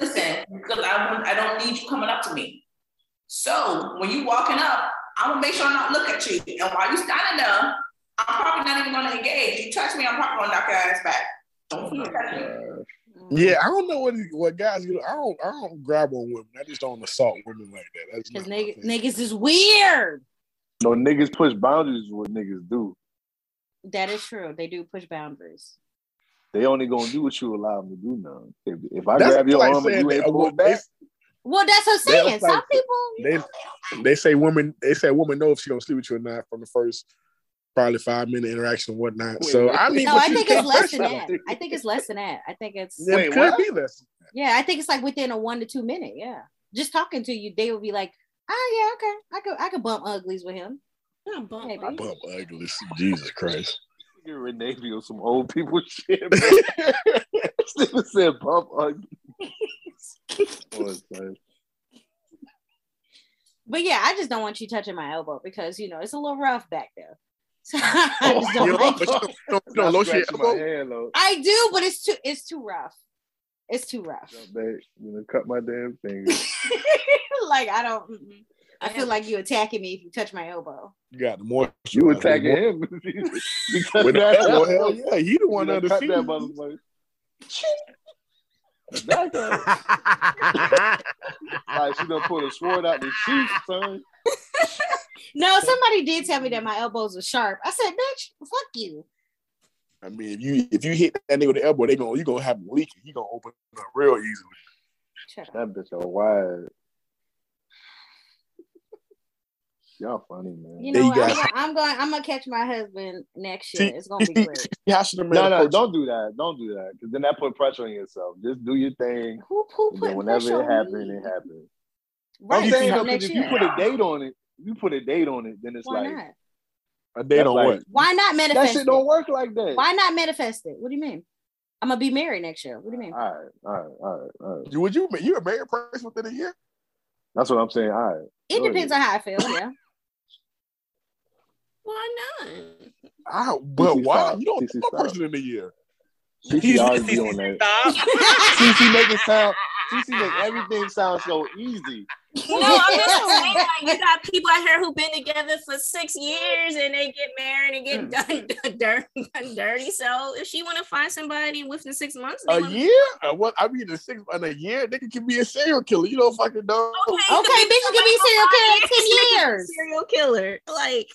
Listen, because I, I don't need you coming up to me. So when you walking up, I'm gonna make sure I not look at you. And while you standing there, I'm probably not even gonna engage. You touch me, I'm probably gonna knock your ass back. Don't touch me. Yeah, I don't know what what guys. You know, I don't I don't grab on women. I just don't assault women like that. That's Because not niggas, niggas is weird. No niggas push boundaries is what niggas do. That is true. They do push boundaries. They only gonna do what you allow them to do now. If, if I That's grab your like arm and saying you ain't pull wo- back, Well, that's what I'm saying. that's Some people, They they say women they say a woman know if she gonna sleep with you or not from the first probably five minute interaction and whatnot. Wait, so wait. I mean, no, I think it's less than that. I think it's less than that. I think it's It Wait, could what? be less. yeah. I think it's like within a one to two minute. Yeah, just talking to you, they will be like, "Oh yeah, okay, I could I could bump uglies with him." Yeah, bump Maybe. up. Bump ugly. Jesus Christ. Get Renee on some old people shit. bro. This nigga said bump ugly. Oh. But yeah, I just don't want you touching my elbow because you know it's a little rough back there. So I just You don't don't, like but it. don't, don't, don't lotion your elbow? I do, but it's too it's too rough. It's too rough. Jump back, you know, cut my damn finger. like I don't. mm-mm. I feel like you attacking me if you touch my elbow. You got the more You attacking him because with that elbow. Hell yeah, he the one done under cut feet. that motherfucker. Like she done pull a sword out the sheath, son. No, somebody did tell me that my elbows are sharp. I said, "Bitch, fuck you." I mean, if you if you hit that nigga with the elbow, they gonna you gonna have him leaking. He gonna open up real easily. Shut up. That bitch are wide. Y'all funny, man. You There know you what? go. I'm, going, I'm going. I'm gonna catch my husband next year. It's gonna be see, great. see how should the man no, no, approach don't do that. Don't do that. Because then that put pressure on yourself. Just do your thing. Who who put then whenever pressure it on happens, it happens. Right, I'm saying though, because if you put a date on it, if you put a date on it, then it's Why like not? a date on like- what? Why not manifest? that manifest shit it? don't work like that. Why not manifest it? What do you mean? I'm gonna be married next year. What do you mean? All right, all right, all right, all right. Would you you a married person within a year? That's what I'm saying. All right. It Go depends ahead. on how I feel. Yeah. Why not? I, but TC why? stop. You don't TC know a person in a year. CC always be on that. CC make it sound. CC make everything sound so easy. No, I'm just saying, like, you got people out here who've been together for six years and they get married and get done, done, dirty, done dirty. So if she want to find somebody within six months, A wanna- year? Uh, What I mean, the six in a year, nigga can be a serial killer. You don't fucking know. Okay, bitch, you can be serial killer in 10 years. Serial killer, like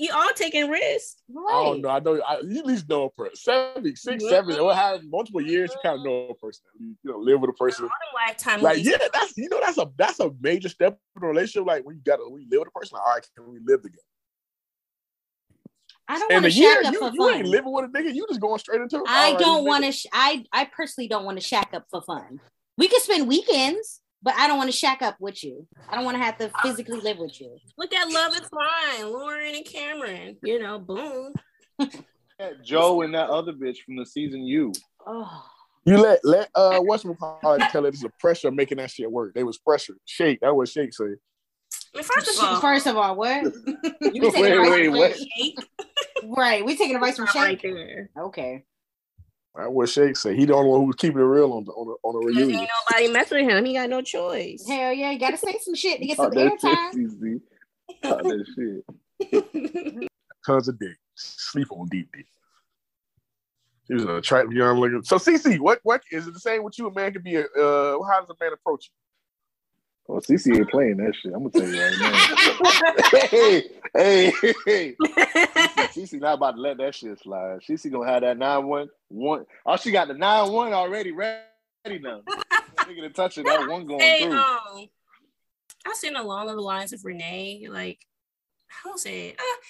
you all taking risks. Right. I don't know. I know. I, you at least know a person. Seven, six, Yeah. seven, or have multiple years. You kind of know a person. You know, live with a person. All them lifetime Like, yeah, that's you know, that's a that's a major step in a relationship. Like when you gotta when you live with a person. Like, all right, can we live together? I don't want a to year, shack up you, for you ain't living with a nigga. You just going straight into. I all right, don't want to. Sh- I I personally don't want to shack up for fun. We could spend weekends, but I don't want to shack up with you. I don't want to have to physically live with you. Look at Love is Blind, Lauren and Cameron. You know, boom. Joe and that other bitch from the season you. Oh, You let let uh what's call tell it it's the pressure making that shit work. They was pressure. Shake. That was Shake say. First of all, first of all, what? You be Wait, taking wait, from what? Shake? Right, we taking advice from right Shake. there. Okay. That what Shake say. He the only one who was keeping it real on the on the, on the reunion. ain't nobody messing with him. He got no choice. Hell yeah, you gotta say some shit to get Talk some that shit, airtime. CC. Talk that shit. Tons of dick. Sleep on deep dick. He was an attractive young looking. So CC, what what is it the same with you? A man could be a uh how does a man approach you? Oh, CC ain't playing that shit. I'm gonna tell you right now. hey, hey, hey. CC not about to let that shit slide. CC gonna have that nine one one. Oh, she got the nine one already ready now. Nigga to touch it, that one going Hey, through. um, I seen along the lines of Renee, like, how say it? Uh,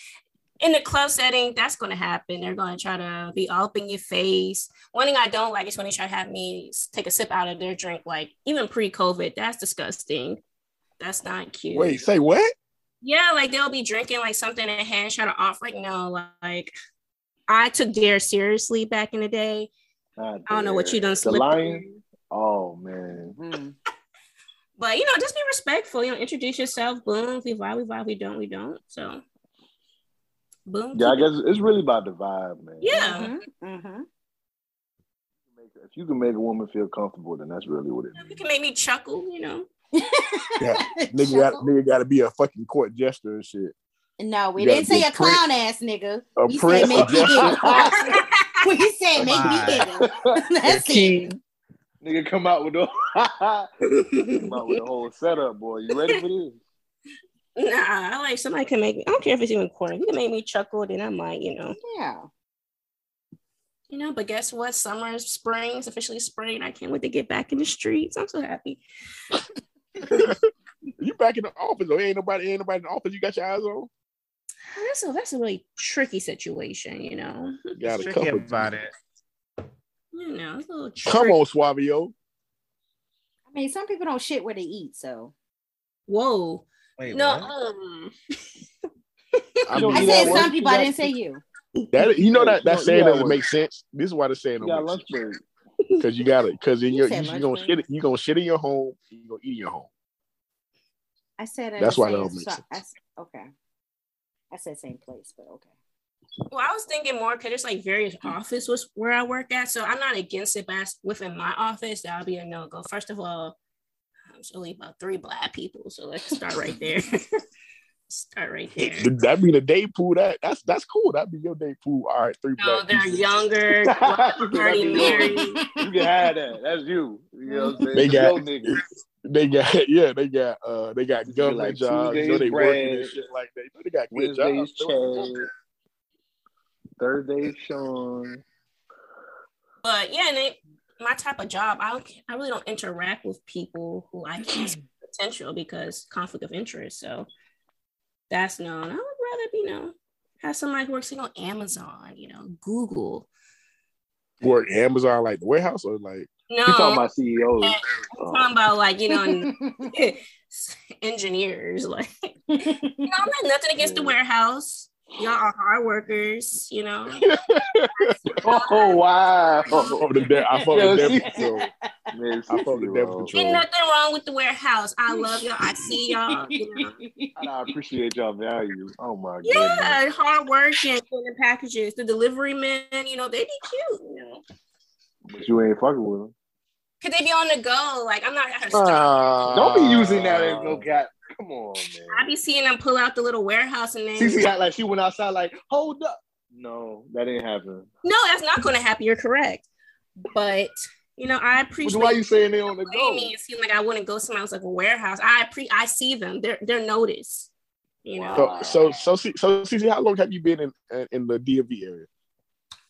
in the club setting, that's going to happen. They're going to try to be all up in your face. One thing I don't like is when they try to have me take a sip out of their drink, like even pre-COVID. That's disgusting. That's not cute. Wait, say what? Yeah, like they'll be drinking like something in hand, try to off. Like no, like I took Dare seriously back in the day. God I don't know what you done The slipped. lion. Oh man. Mm. But you know, just be respectful. You know, introduce yourself. Boom. If we vibe, we vibe. We don't, we don't. So, boom. Yeah, I guess it's really about the vibe, man. Yeah. Mhm, mhm. If you can make a woman feel comfortable, then that's really what it You can make me chuckle. You know. Yeah. Nigga got nigga gotta be a fucking court jester and shit. No, we didn't say be a a prince. clown ass nigga. A We prince, said make a me giggle. we said make me giggle. That's it. Nigga come out with the come out with the whole setup, boy. You ready for this? Nah, I like somebody can make me. I don't care if it's even quarter. You can make me chuckle, then I might, you know, Yeah. you know. But guess what? Summer, is spring, it's officially spring. I can't wait to get back in the streets. I'm so happy. You back in the office though. Ain't nobody ain't nobody in the office you got your eyes on? Ah, that's a that's a really tricky situation, you know. You got a couple. about it. You know, it's a little Come on, Suavio. I mean, some people don't shit where they eat, so Whoa. Wait, no, um, I You don't I said that way. some people. I didn't say you. that you know that that You saying got doesn't make sense. This is why the saying You don't make sense. Because you got it. Because in You your you, you lunch gonna shit it, you gonna shit in your home. You gonna eat in your home. I said I That's why say that don't make so- sense. I s- okay. I said same place, but okay. well, I was thinking more because it's like various office was where I work at, so I'm not against it, but as- within my office, that'll be a no go. First of all, there's only about three black people, so let's start right there. start right there. That'd be the day pool. That that's that's cool. That'd be your day pool. All right, three No, black they're people. younger, already married. You can have that. That's you. You know what I'm saying? They got- your. They got yeah, they got uh they got Just government like jobs. You know Tuesdays they working and shit like that. You know they got good Wednesdays, jobs. Chad. Thursday, Sean. But yeah, and it, my type of job, I I really don't interact with people who I can see mm. potential because conflict of interest. So that's known. I would rather be, you know, have somebody who works on Amazon, you know, Google. Work Amazon like the warehouse or like No, You talking I'm about CEOs? talking about like you know engineers. Like, you know, I'm not nothing against the warehouse. Y'all are hard workers, you know. Oh wow! I fuck the de- I fuck Yo, with see- Devil Man, I fuck with CCO. Devil Control. Ain't nothing wrong with the warehouse. I love y'all. I see y'all. You know. I appreciate y'all value. Oh my god. Yeah, hard work and sending packages. The delivery men, you know, they be cute. You know. But you ain't fucking with them. Could they be on the go? Like I'm not. Uh, Don't be using that as no cat. Come on, man. I be seeing them pull out the little warehouse and then. Cece act like she went outside, like, hold up. No, that didn't happen. No, that's not going to happen. You're correct. But you know, I appreciate. Why you saying they on the go? Me, it seemed like I wouldn't go somewhere else like a warehouse. I pre, I see them. They're they're noticed. You know. So so so so Cece, how long have you been in in the DMV area?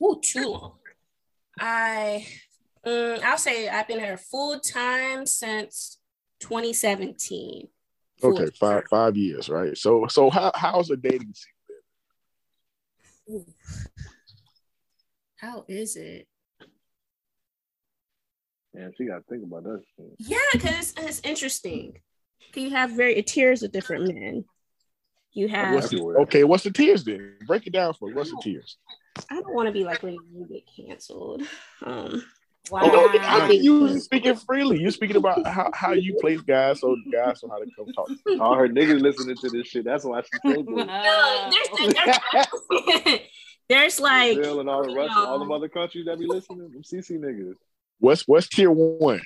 Oh, too long. I um, I'll say I've been here full time since 2017. Okay, five five years, right? So so how how's the dating scene been? How is it? Yeah, she got to think about that. Yeah, because it's interesting. You have very tiers of different men. You have what's the, okay. What's the tiers then? Break it down for me. What's the tiers? I don't want to be like when you get canceled. Um, Oh, wow. Okay, I mean, you speaking freely. You speaking about how, how you place guys, so guys know how to come talk. All her niggas listening to this shit. That's why she's so good. No, there's, there's, there's like Brazil and all the Russia, all the other countries that be listening. Them CC niggas. What's what's tier one?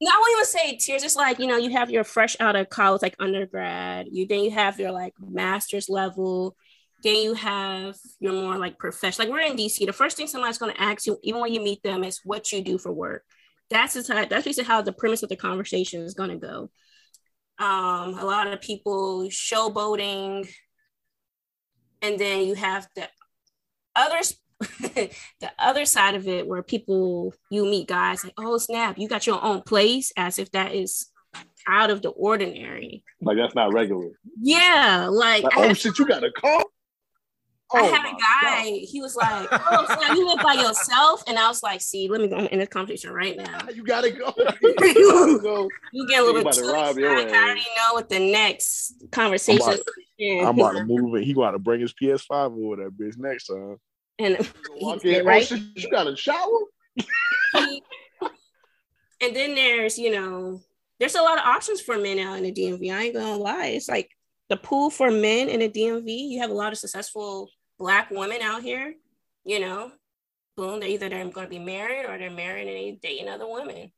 No, I won't even say tiers. It's like you know, you have your fresh out of college, like undergrad. You then you have your like master's level. Then you have your more like professional. Like we're in DC. The first thing somebody's going to ask you, even when you meet them, is what you do for work. That's the type. That's basically how the premise of the conversation is going to go. Um, a lot of people showboating, and then you have the others the other side of it where people you meet guys like oh snap you got your own place as if that is out of the ordinary like that's not regular yeah like, like oh shit you got a car Oh I had a guy, God. he was like, Oh, so you live by yourself? And I was like, See, let me go in this conversation right now. You gotta go. you, go. you get a little bit too I already know what the next conversation I'm about, I'm about to move it. He got to bring his PS5 over that bitch next time. And he, oh, right? Oh, you got a shower? and then there's, you know, there's a lot of options for men out in the DMV. I ain't gonna lie. It's like the pool for men in the DMV. You have a lot of successful black women out here, you know. Boom, they're either they're gonna be married or they're married and they dating other women.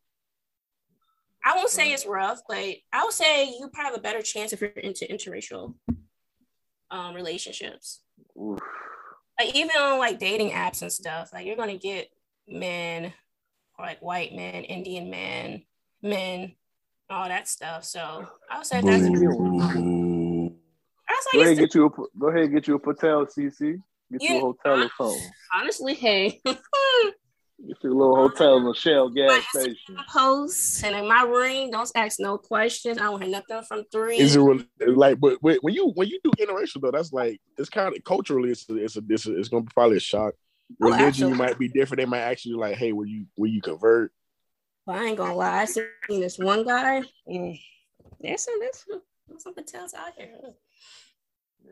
I won't say it's rough, but I would say you probably have a better chance if you're into interracial um, relationships. Oof like even on like dating apps and stuff, like you're gonna get men or like white men, Indian men, men, all that stuff. So I would say that's. That's like go ahead, get you a, go ahead and get you a hotel, CC. Get you, you a hotel or something. Honestly, hey. Get you a little hotel in the Shell gas station. Posts and in my ring, don't ask no questions. I don't hear nothing from three. Is it really, like, but when you when you do interracial though, that's like it's kind of culturally, it's a, it's a, it's, a, it's gonna be probably a shock. Oh, Religion oh, might be different. They might actually like, hey, will you will you convert? Well, I ain't gonna lie. I seen this one guy. Mm, there's some there's some, there's some Patels out here.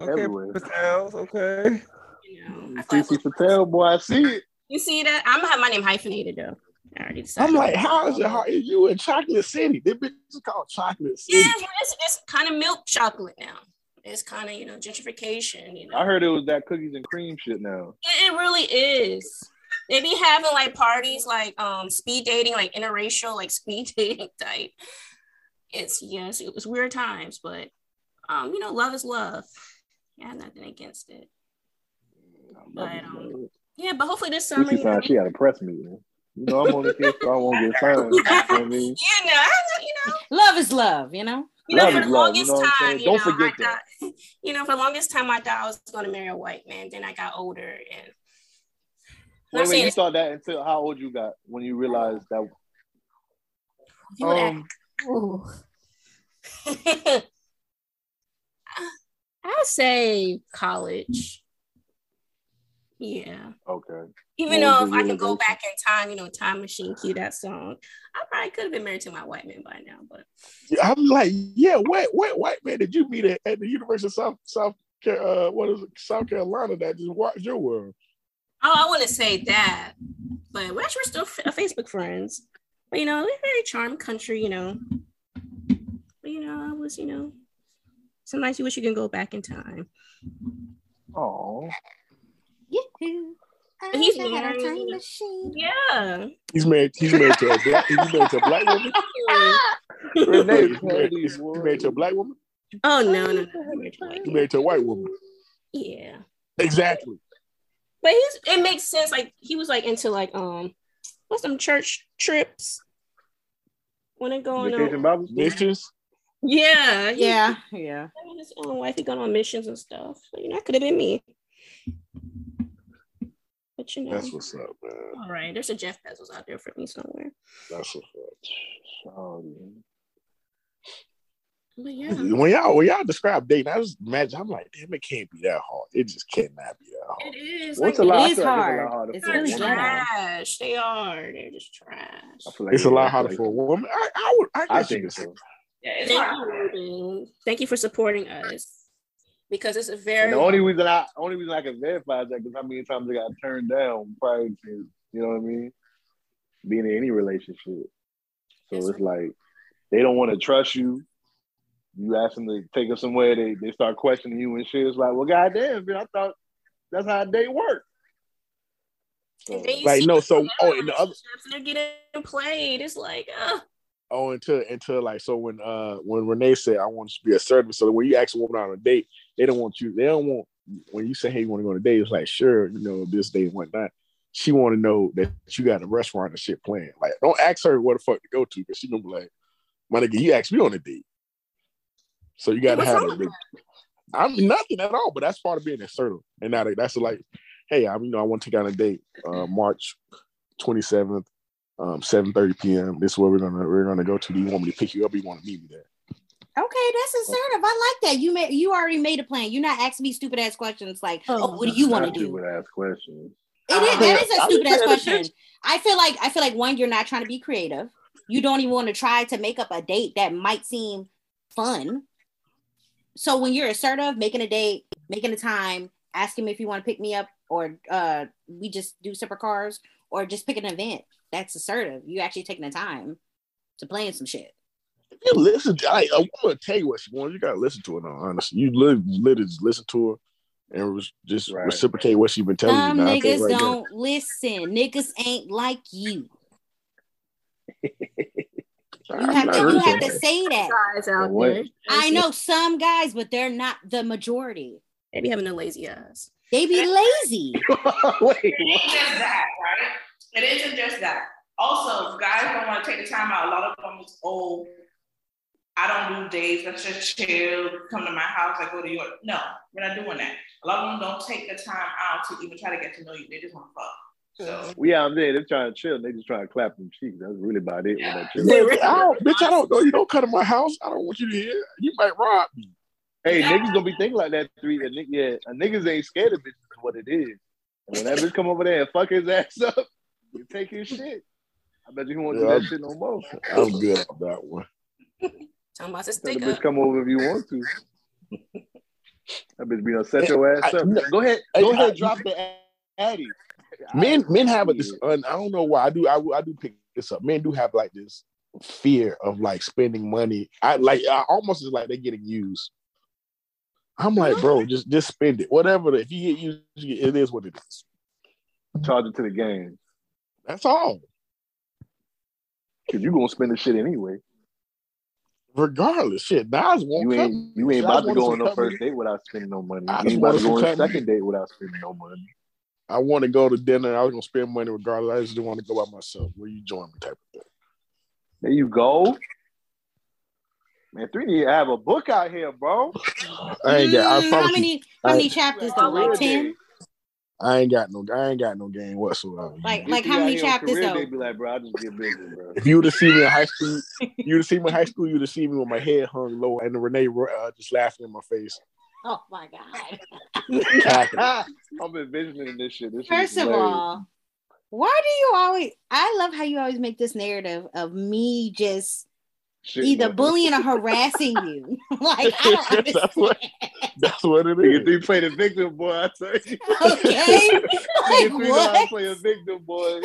Okay, Everywhere. Patels. Okay. You know, CC Patel, boy, I see it. You see that? I'm gonna have my name hyphenated though. I already decided. I'm like, how is it hard? You in Chocolate City? This bitch is called Chocolate City. Yeah, it's, it's kind of milk chocolate now. It's kind of you know gentrification. You know, I heard it was that cookies and cream shit now. It, it really is. They be having like parties like um speed dating, like interracial, like speed dating type. It's yes, it was weird times, but um, you know, love is love. Yeah, nothing against it. But um, yeah, but hopefully this summer. She, you she had a press meeting. You know, I'm on this so I won't get signed. You know I mean? You know, you know. Love is love, you know. You know, for the longest you know time, you Don't know, forget that. Thought, you know, for the longest time, I thought I was going to marry a white man. Then I got older, and wait, wait, you thought that until how old you got when you realized that? You um, I say college. Yeah. Okay. Even though if I can go back in time, you know, time machine, cue that song, I probably could have been married to my white man by now. But I'm like, yeah, what what white man did you meet at, at the University of South South uh, what is it, South Carolina that just watched your world? Oh, I wouldn't say that, but we're actually still f- Facebook friends. But you know, we're a very charming country, you know. But you know, I was, you know, sometimes you wish you can go back in time. Oh. I He's a married. time machine. Yeah. He's married. He's married to a black. He's married to a black woman. Renee He's married, he's married to a black woman. Oh no, no, no. He's married to a white woman. Yeah. Exactly. But he's it makes sense. Like he was like into like um what's some church trips when it going Vacation on. Bible? Missions. Yeah, Yeah, yeah. him and his own wife, he gone on missions and stuff. So you know, that could have been me. But you know, That's what's up, man. all right. There's a Jeff Bezos out there for me somewhere. That's what's up. But yeah, When y'all when y'all describe dating, I just imagine I'm like, damn, it can't be that hard. It just cannot be that hard. it is. What's like, a lot? It is feel like hard. It's, a lot It's really a They're woman. hard. trash. They are. They're just trash. I feel like It's a lot harder like- for a woman. I, I would I I think could say. so. Yeah, it's Thank hard. you, Thank you for supporting us because it's a And very the only reason I only reason I can verify is that because how many times I got turned down prior to you know what I mean, being in any relationship. So Yes, it's like they don't want to trust you. You ask them to take them somewhere, they, they start questioning you and shit. It's like, well, goddamn, man, I thought that's how a date worked. So, And then you Like, see no, so- oh, in and the other- and they're getting played. It's like, uh, Oh, until until like so when uh when Renee said I want you to be assertive, so when you ask a woman on a date, they don't want you. They don't want when you say hey you want to go on a date. It's like sure you know this date and whatnot. She want to know that you got a restaurant and shit planned. Like don't ask her what the fuck to go to because she gonna be like, my nigga, you asked me on a date, so you got to What's have a. I'm nothing at all, but that's part of being assertive. And now that- that's like, hey, I'm you know I want to take out a date, uh, March 27th, um, 7:30 p.m. This is where we're gonna we're gonna go to. Do you want me to pick you up? Or you want to meet me there? Okay, that's assertive. I like that. You made you already made a plan. You're not asking me stupid ass questions like, oh, what do you want to Not do? people ask questions. It is that is a I'm stupid ass question. I feel like I feel like one, you're not trying to be creative. You don't even want to try to make up a date that might seem fun. So when you're assertive, making a date, making a time, asking me if you want to pick me up, or uh we just do separate cars, or just pick an event, that's assertive. You actually taking the time to plan some shit. If you listen, to, I, I want to tell you what she wants. You gotta listen to her. Now, honestly, you li- literally just listen to her and res- just Right. reciprocate what she been telling Some you. Now, I think niggas right don't listen. Niggas ain't like you. You I'm have to you have to say that. guys out there. I know some guys, but they're not the majority. They be having the lazy ass. They be lazy. Wait, It ain't just that, right? It isn't just that. Also, guys don't want to take the time out. A lot of them is, old. I don't do dates. Let's just chill. Come to my house. I go to your. No, we're not doing that. A lot of them don't take the time out to even try to get to know you. They just want to fuck. So Well, yeah, I'm there. They're trying to chill. They just trying to clap them cheeks. That's really about it. When that chill. Bitch, I don't, bitch, I don't know. You don't come to my house. I don't want you to hear. You might rob me. Hey, niggas gonna be thinking like that. Three, a nigga, yeah, a niggas ain't scared of bitches. is What it is. And when that bitch come over there and fuck his ass up, you take his shit. I bet you he won't do Yeah, that I'm- shit no more. I'm good at that one. Talking about to Tell the stick bitch up. come over if you want to. That bitch be gonna set your ass I- up. no, go ahead, I- go ahead, I- drop the addy. Men, men have a this. And I don't know why. I do. I, I do pick this up. Men do have like this fear of like spending money. I like. I almost is like they're getting used. I'm like, bro, just just spend it. Whatever. If you get used, it is what it is. Charge it to the game. That's all. Cause you're gonna spend the shit anyway. Regardless, shit. Nas won't You come. ain't you ain't about to go on no first date without spending no money. I You ain't about to go on a second date without spending no money. I want to go to dinner. I was gonna spend money regardless. I just didn't want to go by myself. Will you join me? Type of thing. There you go. Man, three need to have a book out here, bro. I ain't got. I Mm, how many how many I- chapters though? Like ten? I ain't got no. I ain't got no game whatsoever. Like like how many chapters career, though? They be like, bro, I just get busy, bro. If you would have seen me in high school, you would have seen me in high school. You'd have seen me with my head hung low and the Renee uh, just laughing in my face. Oh my god. Cackling. I'm envisioning this shit. This First of all, why do you always I love how you always make this narrative of me just Shit, either bro. bullying or harassing you. like I don't understand. that's what. That's what it Nigga, is. you play the victim, boy. I tell you. Okay. Like three know how to what? play a victim, boy.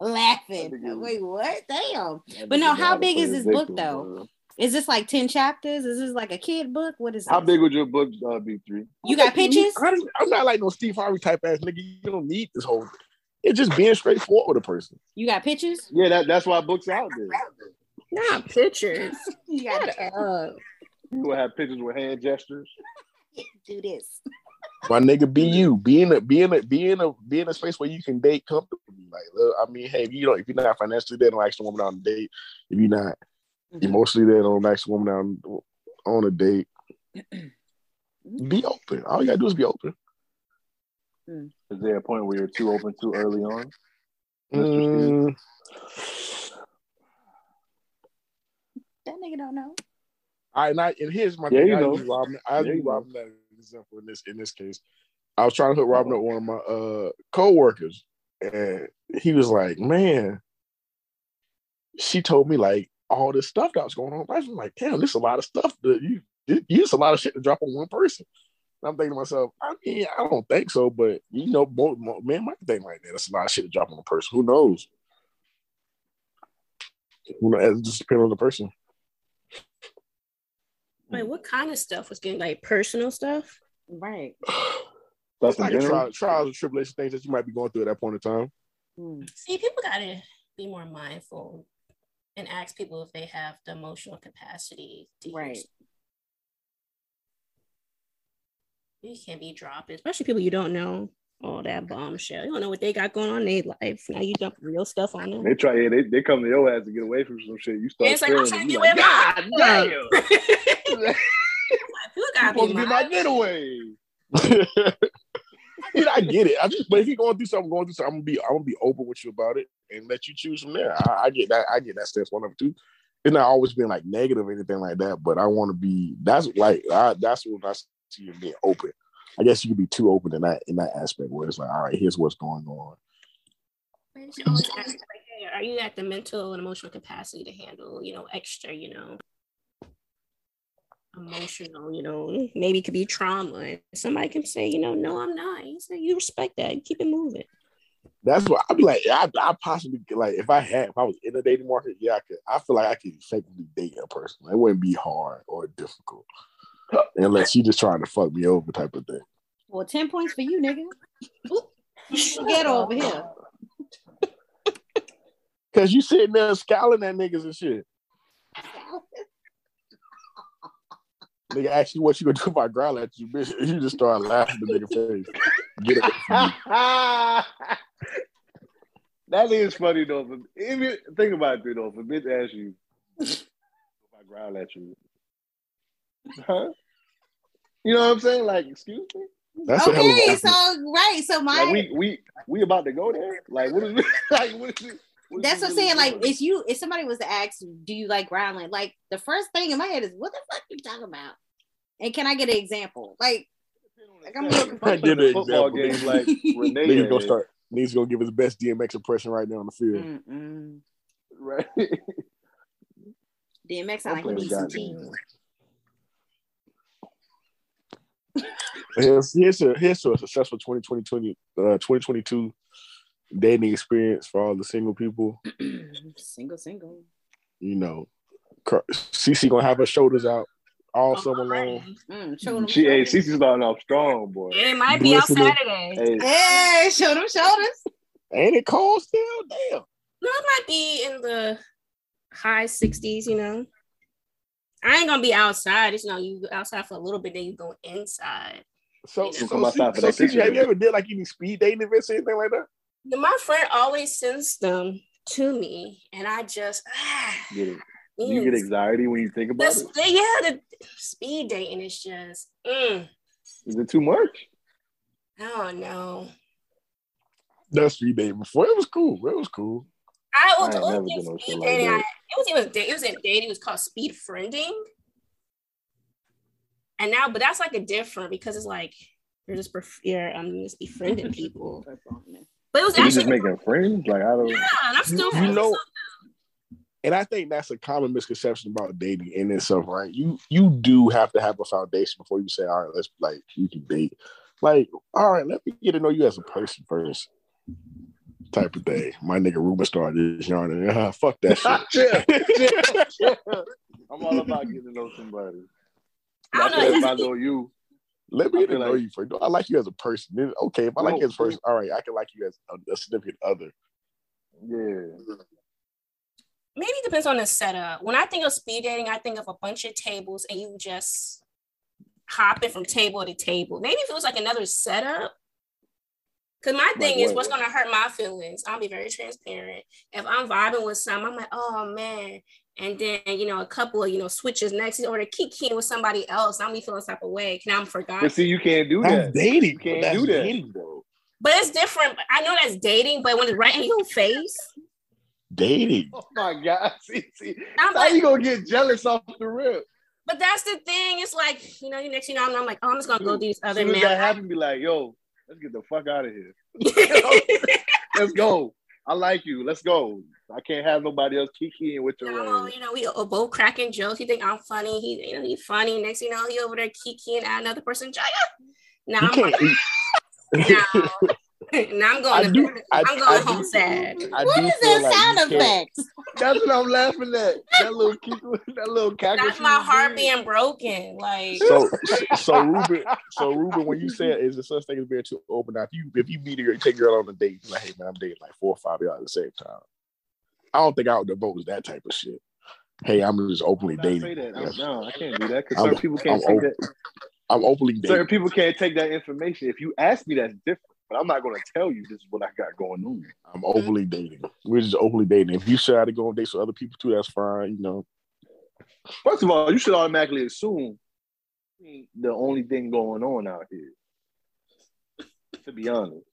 Laughing. Wait, what? Damn. That But nigga no, how big is a this book, though? bro. Is this like 10 chapters? Is this like a kid book? What is How this? big would your book uh, be? Three. You got pictures? I'm not like no Steve Harvey type ass nigga. You don't need this whole. It's just being straightforward with a person. You got pictures? Yeah, that, that's why books out there. Not pictures. You got Uh, You will have pictures with hand gestures. do this. My nigga, be you. Be in a be in a be in a be in a space where you can date comfortably. Like, look, I mean, hey, if you don't, if you're not financially there, don't ask the woman on a date. If you're not emotionally there, don't ask the woman out on a date. be open. All you gotta do is be open. Is there a point where you're too open too early on? Mm, That nigga don't know. I and and here's my Yeah, thing. you I know. use Robin. I Yeah, you know. Robin as an example in this in this case. I was trying to hook Robin up with one of my uh co-workers, and he was like, "Man," she told me like all this stuff that was going on. I was like, "Damn, this is a lot of stuff that you you it's a lot of shit to drop on one person." And I'm thinking to myself, I mean, I don't think so, but you know, both men might think like that. That's a lot of shit to drop on a person. Who knows? Who knows? It just depends on the person. Like what kind of stuff was getting like personal stuff? Right. Stuff It's in like a trial, trials and tribulations, things that you might be going through at that point in time. Mm. See, people gotta be more mindful and ask people if they have the emotional capacity to hear Right. stuff. You can't be dropping, especially people you don't know. All that bombshell. You don't know what they got going on in their life. Now you dump real stuff on them. They try, yeah, they, they come to your ass to get away from some shit. You start it's like, I'm feeling trying it. to You get away like, from God damn! People You gotta supposed be to be my mindful. getaway. I mean, I get it. I just, but if you're going through something, going through something, I'm gonna be, I'm gonna be open with you about it and let you choose from there. I, I get that. I get that stance one of two. It's not always being like negative or anything like that, but I want to be. That's like, I, that's when I see you being open. I guess you could be too open in that in that aspect where it's like, all right, here's what's going on. Ask, like, hey, are you at the mental and emotional capacity to handle, you know, extra, you know, emotional, you know, maybe it could be trauma. And somebody can say, you know, no, I'm not. You say you respect that. You keep it moving. That's what I'd be like. I, I possibly like if I had, if I was in the dating market, yeah, I could. I feel like I could effectively date a person. It wouldn't be hard or difficult, unless she just trying to fuck me over, type of thing. Well, 10 points for you, nigga. Get over here. Cause you sitting there scowling at niggas and shit. Nigga ask you what you gonna do if I growl at you, bitch. You just start laughing in the nigga face. Get away that is funny though. But if you think about it though, if a bitch asks you if I growl at you, huh? You know what I'm saying? Like, excuse me. That's a hell of Okay, a so right. So my Like we we we about to go there. Like what is like what is it? what is that's it what I'm really saying. Like if you if somebody was to ask, do you like growling? Like the first thing in my head is, what the fuck you talking about? And can I get an example? Like, like I'm a little I confused. get an football example. games like Renee. Niggas gonna had, start. Niggas gonna give his best DMX impression right now on the field. Mm-mm. right. DMX sound like he Don't play needs some with tea. goddamn- Here's, here's a here's to a successful 2020, uh, 2022 dating experience for all the single people. single, single. You know, Car- CC gonna have her shoulders out all summer long. Mm, She hey, shoulders. Cece's starting off strong, boy. It might be out Saturday. Hey, Hey, show them shoulders. Ain't it cold still? Damn. No, it might be in the high 60s, you know. I ain't gonna be outside. It's you know, you go outside for a little bit, then you go inside. So, You so, come outside for so that CC, picture. have you ever did like any speed dating events or anything like that? My friend always sends them to me, and I just ah, get it. Do you get anxiety when you think about That's, it? yeah, the speed dating is just mm, Is it too much? I don't know. That speed dating before it was cool. It was cool. I I was ain't only thing speed shit like dating. I, it was even it was in dating. It was called speed friending. And now, but that's like a different because it's like you're just pref- you're um just befriending people. But it was You just actually making friends? Like I don't. yeah, and I'm still You friends know- And I think that's a common misconception about dating in itself, right? You you do have to have a foundation before you say, all right, let's like you can date. Like, all right, let me get to know you as a person first. Type of day. My nigga Ruben started this yarn and uh, fuck that shit. chill, chill, chill. I'm all about getting to know somebody. I don't I know, feel if I know you, Let me get to feel know like- you first. I like you as a person. Then, okay, if I like you as a person, all right, I can like you as a, a significant other. yeah. maybe it depends on the setup. When I think of speed dating, I think of a bunch of tables and you just hopping from table to table. Maybe if it was like another setup. Cause my thing is what? what's gonna hurt my feelings. I'll be very transparent. If I'm vibing with some, I'm like, oh man. And then, you know, a couple of, you know, switches next or to keep kikiing with somebody else. I'm be feeling some type of way. Can I'm forgotten. But see, you can't do That's that. dating. You can't That's do that. Dating, though. But it's different. I know that's dating, but when it's right in your face, Dating. Oh my god! See, see, I'm how like, you gonna get jealous off the rip? but that's the thing. It's like, you know, you next, you know, I'm like, oh, I'm just gonna go do these As other soon as men. that happens, be like, yo, let's get the fuck out of here. Let's go. I like you. Let's go. I can't have nobody else kikiing with your No, ass. you know, we are both cracking jokes. He think I'm funny. He, you know, he's funny. Next, thing you know, he over there kikiing at another person. Jaya. Now I'm like, now, now I'm I going. do- to, I- I'm going I home do- sad. I What do is feel that like sound you can't- effects? That's what I'm laughing at. That little kick, that little cackle. That's my heart doing. being broken. Like, So, so Ruben, so Ruben, when you say is there such thing as being too open? Now, if you if you meet her, you take a girl on a date, you're like, hey man, I'm dating like four or five y'all at the same time. I don't think I would devote that type of shit. Hey, I'm just openly Why would I dating. say that? I'm, Yes. no, I can't do that because I'm- certain people can't I'm take open. that. I'm openly dating. Certain people can't take that information. If you ask me, that's different. But I'm not going to tell you this is what I got going on. I'm openly dating. We're just openly dating. If you decide to go on dates with other people too, that's fine. You know, First of all, you should automatically assume the only thing going on out here. To be honest,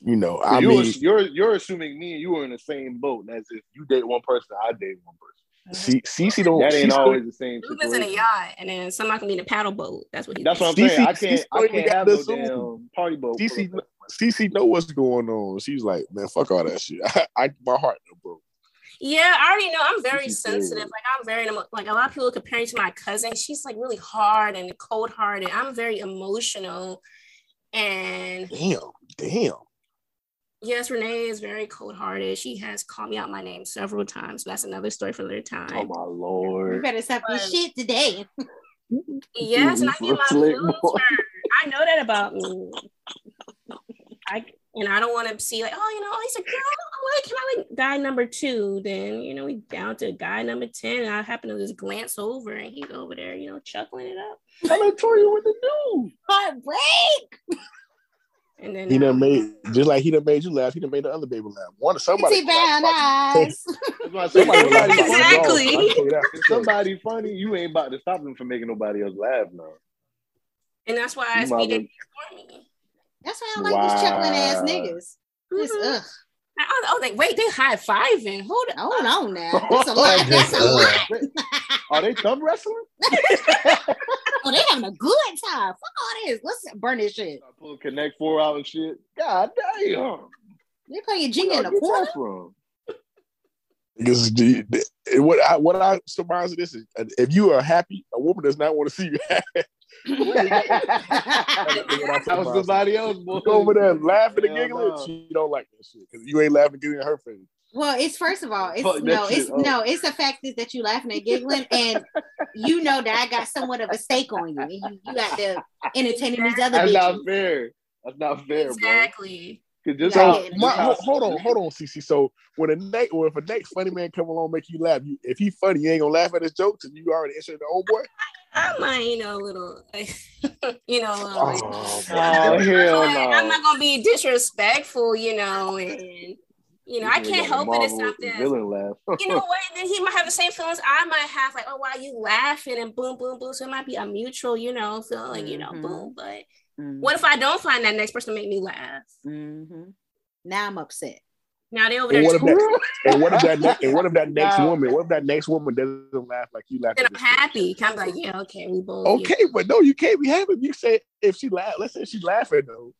you know. I you're, mean, you're you're assuming me and you are in the same boat, as if you date one person, I date one person. C- Cece don't. That ain't Cece always the same Ruben's in a yacht, and then somebody can be in a paddle boat. That's what he. That's what I'm CC saying. I can't. I can't got have no this on. damn party boat. Cece, Cece know what's going on. She's like, man, fuck all that shit. I, I my heart, bro. Yeah, I already know. I'm very She's sensitive. crazy. Like I'm very like a lot of people compare me to my cousin. She's like really hard and cold hearted. I'm very emotional, and Damn, damn. Yes, Renee is very cold hearted. She has called me out my name several times. That's another story for another time. Oh time. my You lord! better stop your shit today. yes, and I get my Slick feelings hurt. I know that about me. I and I don't want to see like, oh, you know, he's a girl. I like him. I like guy number two. Then you know, we down to guy number ten. And I happen to just glance over, and he's over there, you know, chuckling it up. Tell Toya what to do. Heartbreak. And then He uh, done made just like he done made you laugh. He done made the other baby laugh. One somebody. Pretty brown eyes. That's why I say Somebody somebody laugh. funny. Exactly. I tell you that for If sure. somebody funny, you ain't about to stop them from making nobody else laugh now. and that's why I speak might it for me. That's why I don't like these chuckling ass Wow. niggas. Just, Mhm. ugh. I, I was like, wait, they high fiving. Hold on. Hold on now. That's a lot. That's a lot. Are they thumb wrestling? Oh, they having a good time. Fuck all this. Let's burn this shit. Pull Connect Four out and shit. God damn. They playing Jenga Where in y'all the corner. that from? Because the, the- what I what I surmise of this is uh, if you are happy, a woman does not want to see you happy. That was somebody else, boy. Over there laughing and giggling. no. She don't like that shit because you ain't laughing and giggling in her face. Well, it's first of all, it's Fuck no, shit it's up. no, it's the fact is that you laughing and giggling, and you know that I got somewhat of a stake on you, and you, you got to entertaining these other That's bitches. not fair. That's not fair, Exactly. bro. 'Cause just So, how, My, hold, hold on, hold on, CC. So when a next, or if a next funny man come along make you laugh, you, if he funny, you ain't gonna laugh at his jokes, and you already answered the old boy. I might, you know, a little, you know, a like, Oh, Oh, hell like, I'm not gonna be disrespectful, you know, and you know, I can't help it. It's Marvel something. Villain laugh. You know what? Then he might have the same feelings I might have, like, oh, why are you laughing and boom, boom, boom. So it might be a mutual, you know, feeling, you know, Mhm. boom. But Mhm. what if I don't find that next person to make me laugh? Mhm. Now I'm upset. Now they over And there what if that? And what if that? Ne- and what if that next Nah. woman? What if that next woman doesn't laugh like you laugh? then I'm happy. Kind of like, yeah, okay, we both. you Okay, but no, you can't be happy. You say if she laugh, let's say she's laughing though,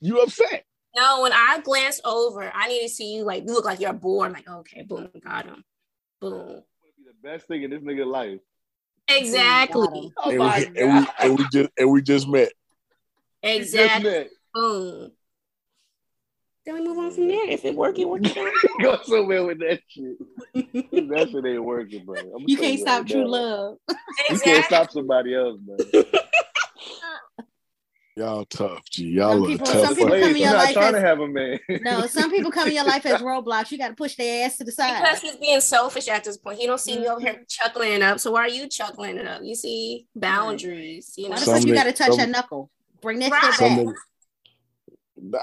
you upset. No, when I glance over, I need to see you like you look like you're bored. Like, okay, boom, got him. Boom. Be the best thing in this nigga life. Exactly. Oh and, we, and we and we just and we just met. We just Exactly. met. Boom. Then we move on from there. If it work, it work. it out. Go somewhere with that shit. that shit ain't working, bro. I'ma You can't stop right true now. love. You can't stop somebody else, man. Y'all tough, G. Y'all Some people- tough. some people come in your I'm not life trying as- to have a man. No, some people come in your life as roadblocks. You got to push their ass to the side. Because he's being selfish at this point. He don't see me over Mm-hmm. here chuckling it up. So why are you chuckling it up? You see boundaries. You know. Why Some you got to touch some- that knuckle? Bring that Right. shit Some back. nigga-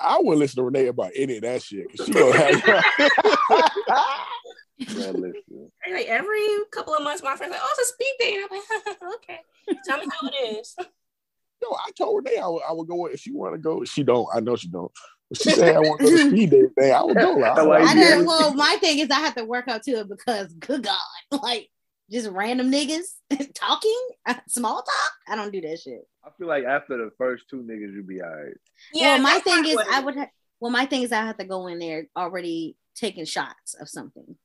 I wouldn't listen to Renee about any of that shit. 'cause She gonna have Man, listen. Like every couple of months, my friends like, "Oh, it's a speed date." I'm like, "Okay, tell me how it is." No, I told Renee I would, I would go if she want to go. She don't. I know she don't. But she said I want to go to speed date. Day. I would go. I, That's why I you I, didn't. Well, my thing is I have to work up to it because, good God, like just random niggas talking, small talk. I don't do that shit. I feel like after the first two niggas, you be all right. well, my thing is what I would. Ha- well, my thing is I have to go in there already taking shots of something.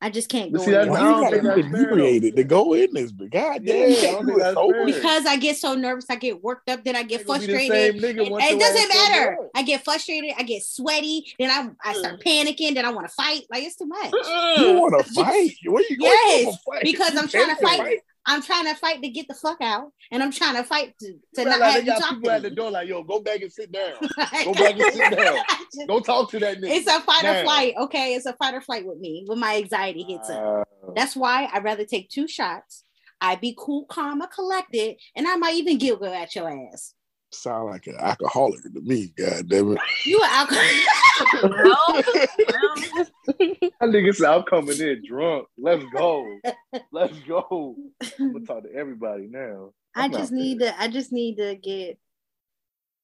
I just can't go see, in that's- there I you don't gotta think be that's fair, inebriated to go in this? But God Yeah, damn, you I can't don't do think it that's sober. fair. because I get so nervous. I get worked up. Then I get Ain't gonna be the frustrated. It, it doesn't matter. up. I get frustrated. I get sweaty. Then I I start mm. panicking. Then I want to fight. Like it's too much. You want to fight? Where you going Yes, to fight? because I'm trying to can't fight. I'm trying to fight to get the fuck out, and I'm trying to fight to, to not like, have you talk people to at the door like, yo, go back and sit down. Go back and sit down. Don't talk to that nigga. It's a fight or flight. Okay, it's a fight or flight with me when my anxiety hits up. Uh, That's why I'd rather take two shots. I be cool, calm, and collected, and I might even giggle at your ass. Sound like an alcoholic to me. God damn it. You an alcoholic. Well, well, that nigga I'm coming in drunk. Let's go. Let's go. I'm gonna talk to everybody now. I That's just need fair. to. I just need to get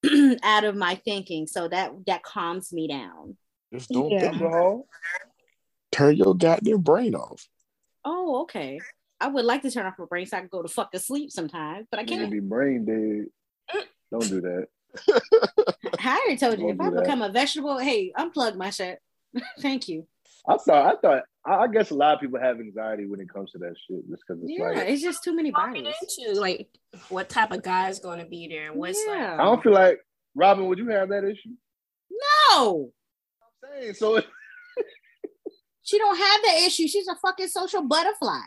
out of my thinking, so that that calms me down. Just don't Yeah. think. Alcohol? Turn your goddamn brain off. Oh, okay. I would like to turn off my brain so I can go to fucking sleep sometimes, but I You gonna can't. be brain dead. Don't do that. I already told you, if Don't I that. become a vegetable, hey, unplug my shit. Thank you. I thought, I thought, I I guess a lot of people have anxiety when it comes to that shit, just because it's Yeah, like it's just too many walking bodies. into like what type of guy is going to be there and what's like. I don't feel like Robin. Would you have that issue? No, I'm saying so. she don't have that issue. She's a fucking social butterfly.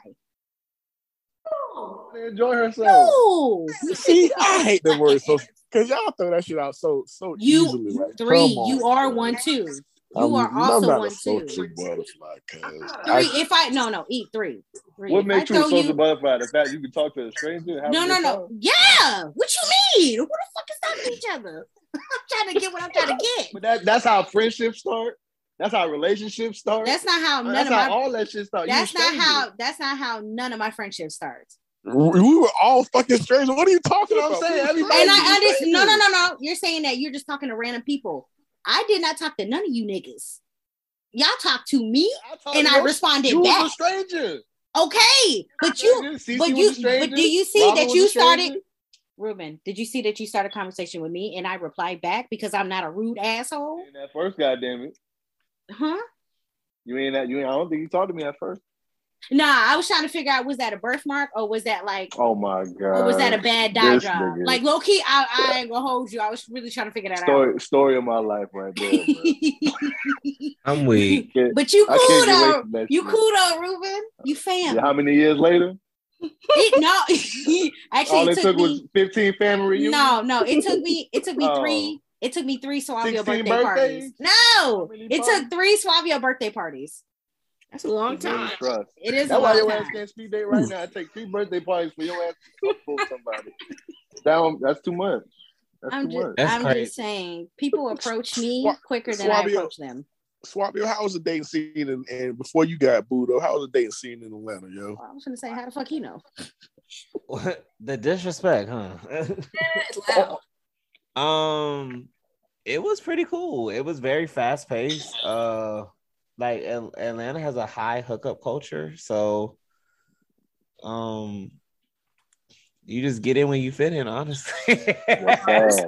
Enjoy herself. No, See, I hate the word so because y'all throw that shit out so so you easily. Like, three. on, You are man. one too. You I'm, are I'm also not one a too. butterfly, cuz. Three. If I no no eat three. Three. What makes you a throw social butterfly? The fact you can talk to a stranger. Have No a no no. time? Yeah. What you mean? Who the fuck is talking to each other? I'm trying to get what I'm trying to get. But that, that's how friendships start. That's how relationships start. That's not how none That's of how my. all that shit starts. That's not how. That's not how none of my friendships starts. We were all fucking strangers. What are you talking about? I'm saying? Everybody- And you I understand. strangers. No, no, no, no. You're saying that you're just talking to random people. I did not talk to none of you niggas. Y'all talked to me, talked and to I your- responded You was a stranger. Okay, but you, but you, a but do you see Robin that you started, Ruben? Did you see that you started a conversation with me, and I replied back because I'm not a rude asshole, And that first, goddamn it, huh? you ain't that. You ain't. I don't think you talked to me at first. Nah, I was trying to figure out was that a birthmark or was that like Oh my god. or was that a bad die this job? nigga. Like low key, I, I ain't gonna hold you. I was really trying to figure that story? Story of my life, right there. I'm weak. But you I cool can't get away though. You shit. cool though, Ruben. You fam. Yeah, how many years later? It, no, actually, All it it took, took me. was 15 family reunions. no, no, it took me. It took me Oh. three. It took me three Suavio 16 birthday birthdays? parties. No, it took three Suavio birthday parties. That's a long time. Trust. It is That's a why long your time. ass can't speed date right now. I take three birthday parties for your ass to fuck somebody. That, that's too much. That's I'm too just, much. That's I'm just saying, people approach me Swa- quicker than I Suavio. approach them. Swap, yo, how was the dating scene? And, and before you got booed up, how was the dating scene in Atlanta, yo? I was gonna say, how the fuck you know? the disrespect, huh? It's loud. Um, it was pretty cool. It was very fast paced. Uh, like Atlanta has a high hookup culture, so um, you just get in when you fit in. Honestly, Yes.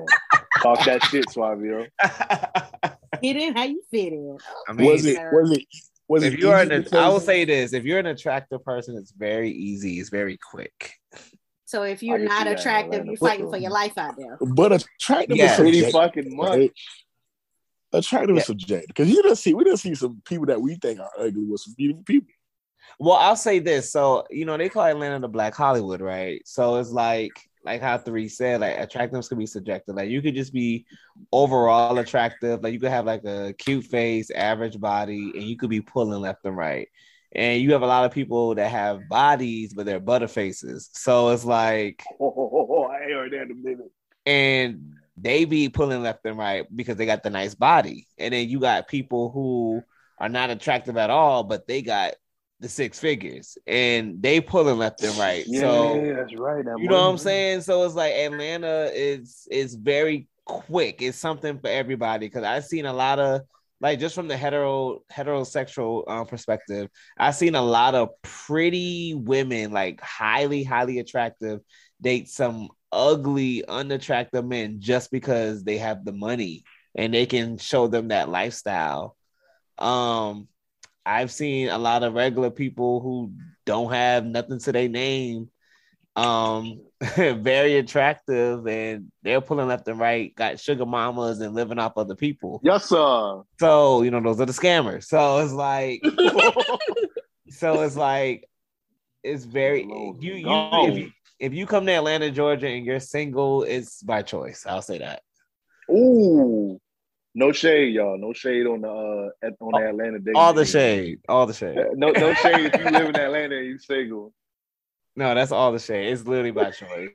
Talk that shit, Suavio. Get in how you fit in. I mean, was it? Was it? Was if it you're an, I will say this: if you're an attractive person, it's very easy. It's very quick. So if you're not see that in attractive, you're fighting for your life out there. but attractive Yeah. is Pretty fucking much. right? Attractive Yeah. is subjective because you don't see we don't see some people that we think are ugly with some beautiful people. Well, I'll say this. So, you know, they call Atlanta the Black Hollywood, right? So it's like, like how three said, like attractiveness could be subjective. Like you could just be overall attractive. Like you could have like a cute face, average body, and you could be pulling left and right. And you have a lot of people that have bodies, but they're butter faces. So it's like, Oh, I ain't heard that a minute. and they be pulling left and right because they got the nice body. And then you got people who are not attractive at all, but they got the six figures and they pulling left and right. Yeah, so that's right. that you know what I'm saying? So it's like Atlanta is is very quick. It's something for everybody because I've seen a lot of like just from the hetero heterosexual um, perspective, I've seen a lot of pretty women, like highly highly attractive, date some ugly unattractive men just because they have the money and they can show them that lifestyle. Um, I've seen a lot of regular people who don't have nothing to their name um very attractive and they're pulling left and right got sugar mamas and living off other people Yes, sir. so you know those are the scammers so it's like so it's like it's very you you if, you if you come to atlanta georgia and you're single it's by choice i'll say that Ooh, no shade, y'all. No shade on the uh at, on the Atlanta day. all the shade all the shade No, no shade if you live in Atlanta and you single. No, that's all the shade. It's literally by choice.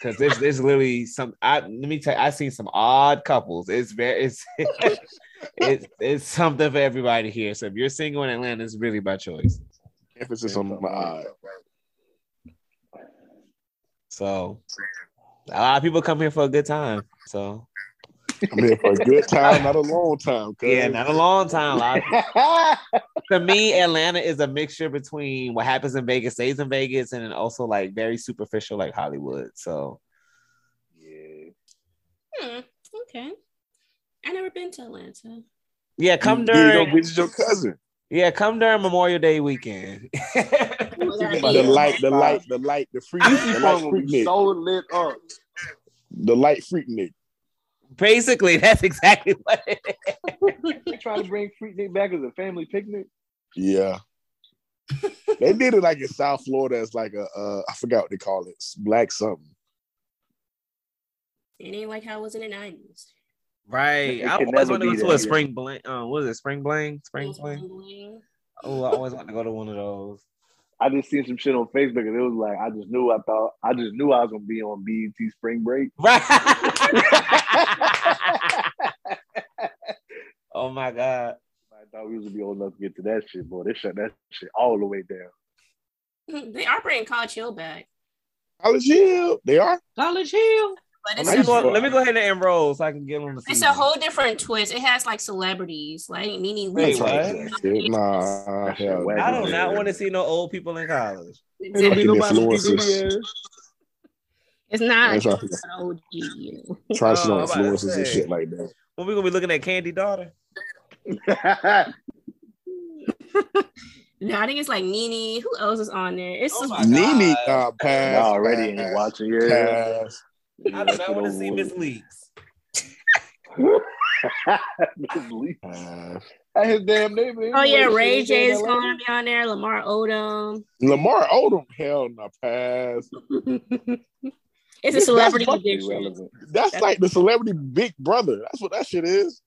Because there's there's literally some I let me tell you, I've seen some odd couples. It's very it's it's it's something for everybody here. So if you're single in Atlanta, it's really by choice. Emphasis on my eye. So a lot of people come here for a good time. So I'm here for a good time, not a long time. cuz. yeah, not a long time. A to me, Atlanta is a mixture between what happens in Vegas stays in Vegas and then also like very superficial like Hollywood. So yeah. Hmm, okay. I never been to Atlanta. yeah, come You need to go during visit your cousin. yeah, come during Memorial Day weekend. The light, the light, the light, the freak, the light freak be Nick. so lit up. The light Freaknik. Basically, that's exactly what it is. They trying to bring Freaknik back as a family picnic. Yeah. they did it like in South Florida as like a uh I forgot what they call it. Black something. It ain't like how it was in the nineties. Right. It I always never want to go to a yeah. spring bling. Uh, what is it? Spring bling? Spring bling? Oh, I always want to go to one of those. I just seen some shit on Facebook and it was like I just knew I thought I just knew I was gonna be on BET Spring Break. Right. oh my god. I thought we was gonna be old enough to get to that shit, boy. They shut that shit all the way down. They are bringing College Hill back. College Hill. They are? College Hill. But Let it's, me, Nice go, let me go ahead and enroll so I can get on the it's season. a whole different twist. It has like celebrities, like Nene Wait, what? Nah, hell I do not want to see no old people in college. Exactly. Fucking influencers. It's not That's right. an OG, you know. Trying to Oh, no I'm about to influences and say. shit like that. When we gonna be looking at Candy Daughter? No, I think it's like Nene. Who else is on there? It's Oh just Nene uh, pass. already ain't pass, watching yeah. pass. I do not want to see Miss Leaks. Miss Lee. pass. That's his damn name. ain't Oh yeah, Ray shit J is is going to be on there. Lamar Odom. Lamar Odom, hell no, pass. it's a celebrity fucking edition. Irrelevant. That's like the celebrity big brother. That's what that shit is.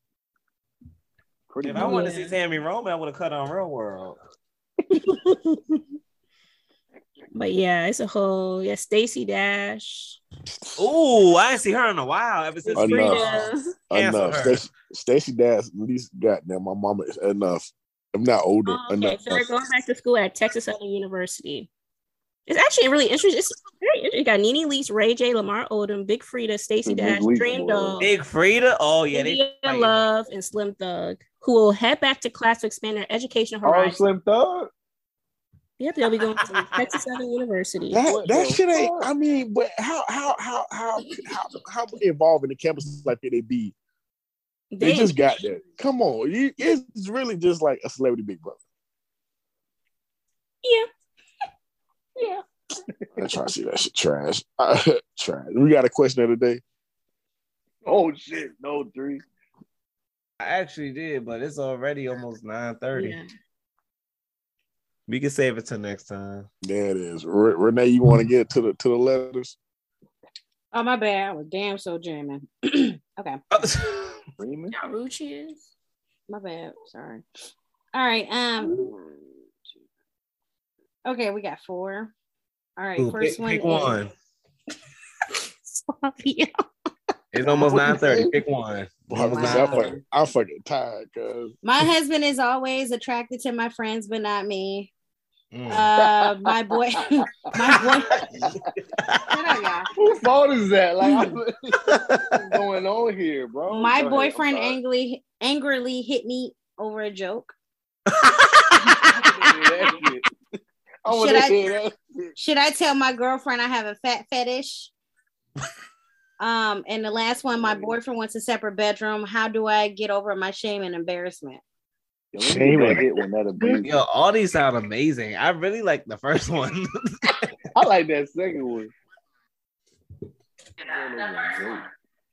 Pretty If I much. wanted to see Tami Roman, I would have cut on Real World. But yeah, it's a whole yeah. Stacey Dash. Ooh, I ain't see her in a while ever since Enough. Freedia. Cancel enough. her. Stacey, Stacey Dash, at least goddamn, my mama is enough. I'm not older. Oh, okay, enough. so they're going back to school at Texas Southern University. It's actually really interesting. It's very interesting. You got Nene Leakes, Ray J, Lamar Odom, Big Freedia, Stacey Dash, Leakes, Dream boy. Dog, Big Freedia. Oh yeah, they India fighting. Love, and Slim Thug, who will head back to class to expand their educational Oh. Slim Thug. Yep, they'll be going to Texas Southern University. That What that the shit ain't. I mean, but how how how how how how involved in the campus like that they be? They, They, just got that. Come on, it's really just like a celebrity big brother. yeah, yeah. I'm trying to see that shit trash. trash. We got a question of the day. Oh shit, no three. I actually did, but it's already almost nine thirty. Yeah. We can save it till next time. There it is. Re- Renee, you want to get to the to the letters? Oh my bad. I was damn so jamming. okay. Freeman? How is. My bad. Sorry. All right. Um. Okay, we got four. All right. Ooh, first pick, one. pick is- one. Sloppy. It's almost What you nine thirty. Pick one. Wow. I'm fucking, I'm fucking tired, cuz. My husband is always attracted to my friends, but not me. Mm. Uh, my boy, my boy. Shut up. Whose fault is that? Like, what's going on here, bro? My Go boyfriend I'm angrily angrily hit me over a joke. I Should I- hear that. shit. Should I tell my girlfriend I have a fat fetish? Um, and the last one, my boyfriend wants a separate bedroom. How do I get over my shame and embarrassment? Yo, let me get on that hit when. Yo, all these sound amazing. I really like the first one. I like that second one.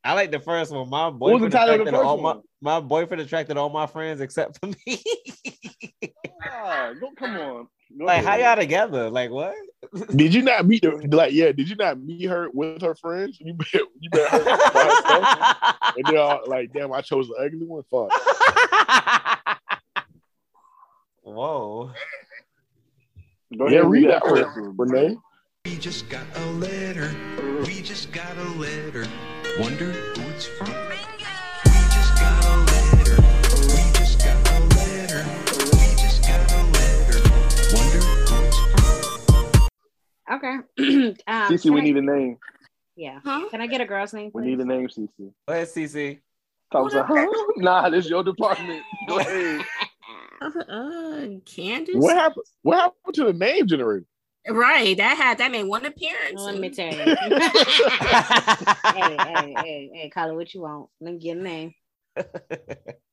I like the first one. My boyfriend the attracted first all my one? my boyfriend attracted all my friends except for me. Ah, Don't come on. Go like, how y'all together? Like, what? Did you not meet the like? Yeah, did you not meet her with her friends? You met, you met her and they're all uh, like, "Damn, I chose the ugly one." Fuck. Whoa. Go Yeah, ahead, read read that that one. Renee. We just got a letter. We just got a letter. Wonder who it's from. We just got a letter. We just got a letter. We just got a letter. Wonder who it's from. Okay. um, Cece, we I- need a name. Yeah. Huh? Can I get a girl's name? We need a name, Cece. Go ahead, CC. Talk about, nah, this is your department. Go ahead. Uh, Candace. What happened? What happened to the name generator? Right. That had that made one appearance. Let me tell you. hey, hey, hey, hey, call it what you want. Let me get a name. I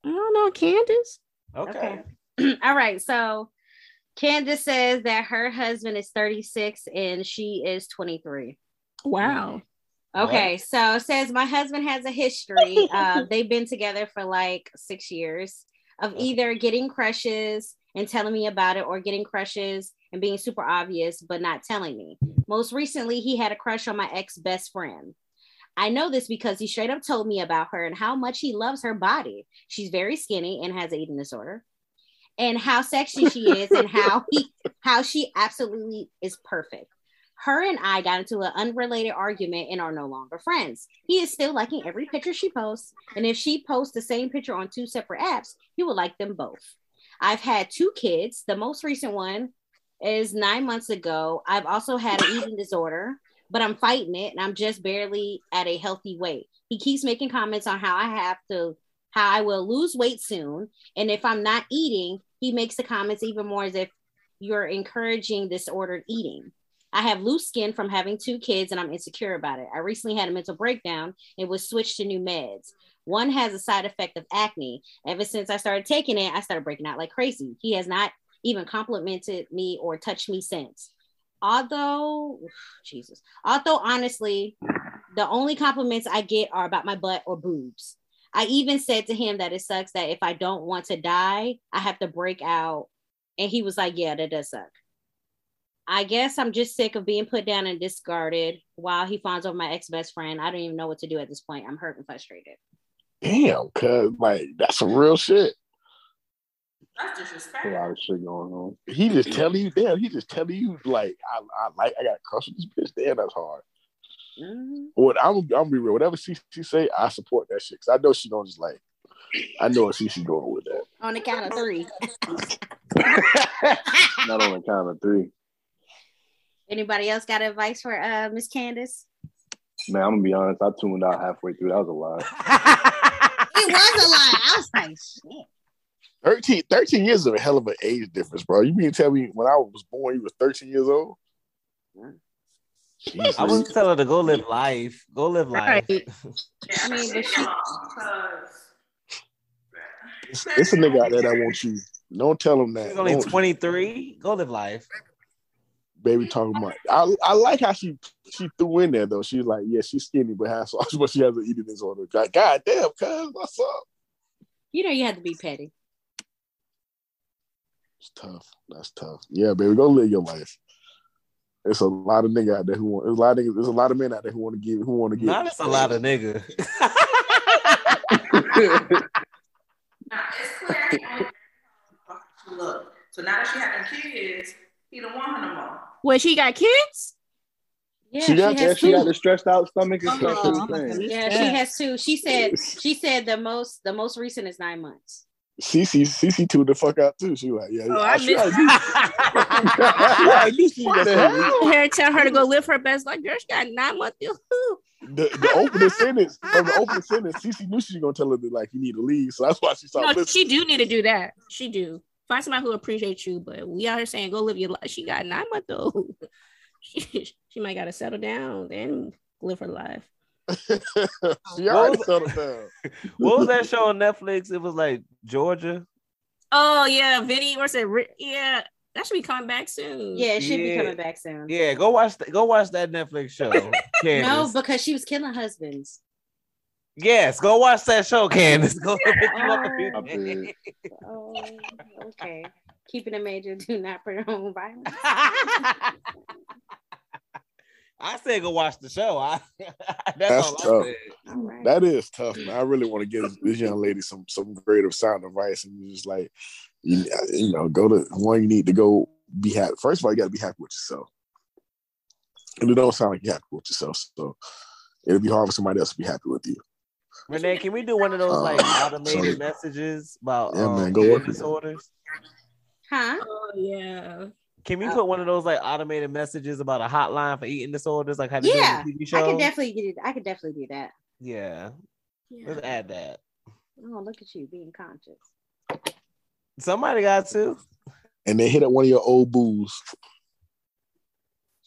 don't know, Candace. okay. All right. So Candace says that her husband is 36 and she is 23. Wow. Okay, so it says my husband has a history. Uh, they've been together for like six years of either getting crushes and telling me about it, or getting crushes and being super obvious but not telling me. Most recently, he had a crush on my ex best friend. I know this because he straight up told me about her and how much he loves her body. She's very skinny and has eating disorder, and how sexy she is, and how he how she absolutely is perfect. Her and I got into an unrelated argument and are no longer friends. He is still liking every picture she posts, and if she posts the same picture on two separate apps, he will like them both. I've had two kids. The most recent one is nine months ago. I've also had an eating disorder, but I'm fighting it and I'm just barely at a healthy weight. He keeps making comments on how I have to, how I will lose weight soon. And if I'm not eating, he makes the comments even more as if you're encouraging disordered eating. I have loose skin from having two kids and I'm insecure about it. I recently had a mental breakdown and was switched to new meds. One has a side effect of acne. Ever since I started taking it, I started breaking out like crazy. He has not even complimented me or touched me since. Although, Jesus, although honestly, the only compliments I get are about my butt or boobs. I even said to him that it sucks that if I don't want to die, I have to break out. And he was like, Yeah, that does suck. I guess I'm just sick of being put down and discarded while he finds over my ex best friend. I don't even know what to do at this point. I'm hurt and frustrated. Damn, cuz like that's some real shit. That's A disrespectful. lot of shit going on. He just telling you, damn, he just telling you like I, I like I got a crush on this bitch. Damn, that's hard. Mhm. What I'm I'm gonna be real. Whatever she, she say, I support that shit. Cause I know she don't just like I know what she she going with that. On the count of three. Not on the count of three. Anybody else got advice for uh Miss Candace? Man, I'm gonna be honest. I tuned out halfway through. That was a lie. It was a lie. I was like, shit. 13, 13 years is a hell of an age difference, bro. You mean to tell me when I was born you was 13 years old? Jesus. I was telling her to go live life. Go live life. Right. I mean, but she- it's, it's a nigga out there that wants you. Don't tell him that. She's only 23. Go live life. Baby talking about. I, I like how she she threw in there though. She's like, yeah, she's skinny but has sauce, but she has an eating disorder. Like, God damn, cuz, what's up? You know, you have to be petty. It's tough. That's tough. Yeah, baby, go live your life. There's a lot of nigga out there who want. There's a lot of niggas, there's a lot of men out there who want to give. Who want to give. Not just a lot of nigga. Now it's clear he only she look. So now that she having kids, he don't want her no more. Well, she got kids. Yeah, she got has that. She got two. the stressed out stomach and stuff. Oh, too. Uh-huh. Yeah, she has two. She said she said the most the most recent is nine months. CC CC two the fuck out too. She like, yeah, Oh, yeah. I she missed like, yeah, I knew she was the gonna? Her tell her to go live her best life. Girl, she got nine months. the, the opening sentence from the opening sentence. CC knew she was gonna tell her that like you need to leave, so that's why she No, started listening. she do need to do that. She do. Find somebody who appreciates you, but we out here saying go live your life. She got nine months old. She, she might gotta settle down and live her life. she already settled down. what was that show on Netflix? It was like Georgia. Oh yeah, Ginny, what's it? Yeah, that should be coming back soon. Yeah, it should be coming back soon. Yeah, go watch th- go watch that Netflix show. No, because she was killing husbands. Yes, go watch that show, Candace. Go pick you up a few Oh. days. Oh, okay. Keeping it major, do not promote violence. I said go watch the show. I, that's, That's all tough. I said. All right. That is tough, man. I really want to give this young lady some some greater sound advice and just like you, you know, go to one you need to go be happy. First of all, you gotta be happy with yourself. And it don't sound like you're happy with yourself. So it'll be hard for somebody else to be happy with you. Renee, can we do one of those like Uh, automated so- messages about Yeah, um, man, go eating work it. disorders? Huh? Oh yeah. Can we Oh. put one of those like automated messages about a hotline for eating disorders, like how they Yeah, do in TV I shows? could definitely get it. I could definitely do that. yeah, let's add that. Oh, look at you being conscious. Somebody got to. And they hit up one of your old booze.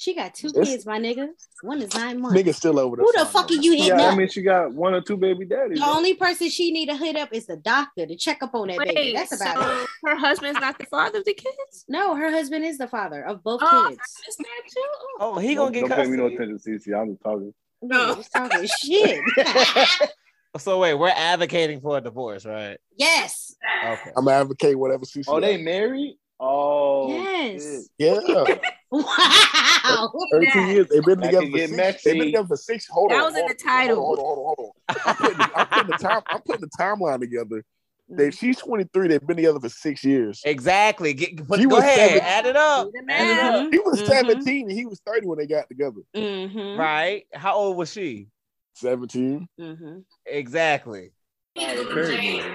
She got two It's- kids, my nigga. One is nine months. Nigga still over there. Who the fuck are you hitting Yeah, up? I mean, she got one or two baby daddies. the only person she need to hit up is the doctor to check up on that baby. Wait, That's about so it. her husband's not the father of the kids? No, her husband is the father of both Oh, I kids. missed too. Oh. oh, he gonna get Don't pay me no attention, CC. I'm just talking. No, oh. just talking shit. So wait, we're advocating for a divorce, right? yes. Okay. I'm gonna advocate whatever CC. Oh, they married? Oh, Yes. shit. yeah. Wow. 13 years. They've been together for six. messy. They've been together for six. Hold That on. That was in the title. Hold on, hold on, hold on. I'm putting, the, I'm putting the time. I'm putting the timeline together. They, she's 23. They've been together for six years. Exactly. Get, put, He go was ahead. seven- Add it up. Add it up. He was Mhm. 17 and he was 30 when they got together. Mm-hmm. Right? How old was she? 17. Mm-hmm. Exactly. He need to go to jail.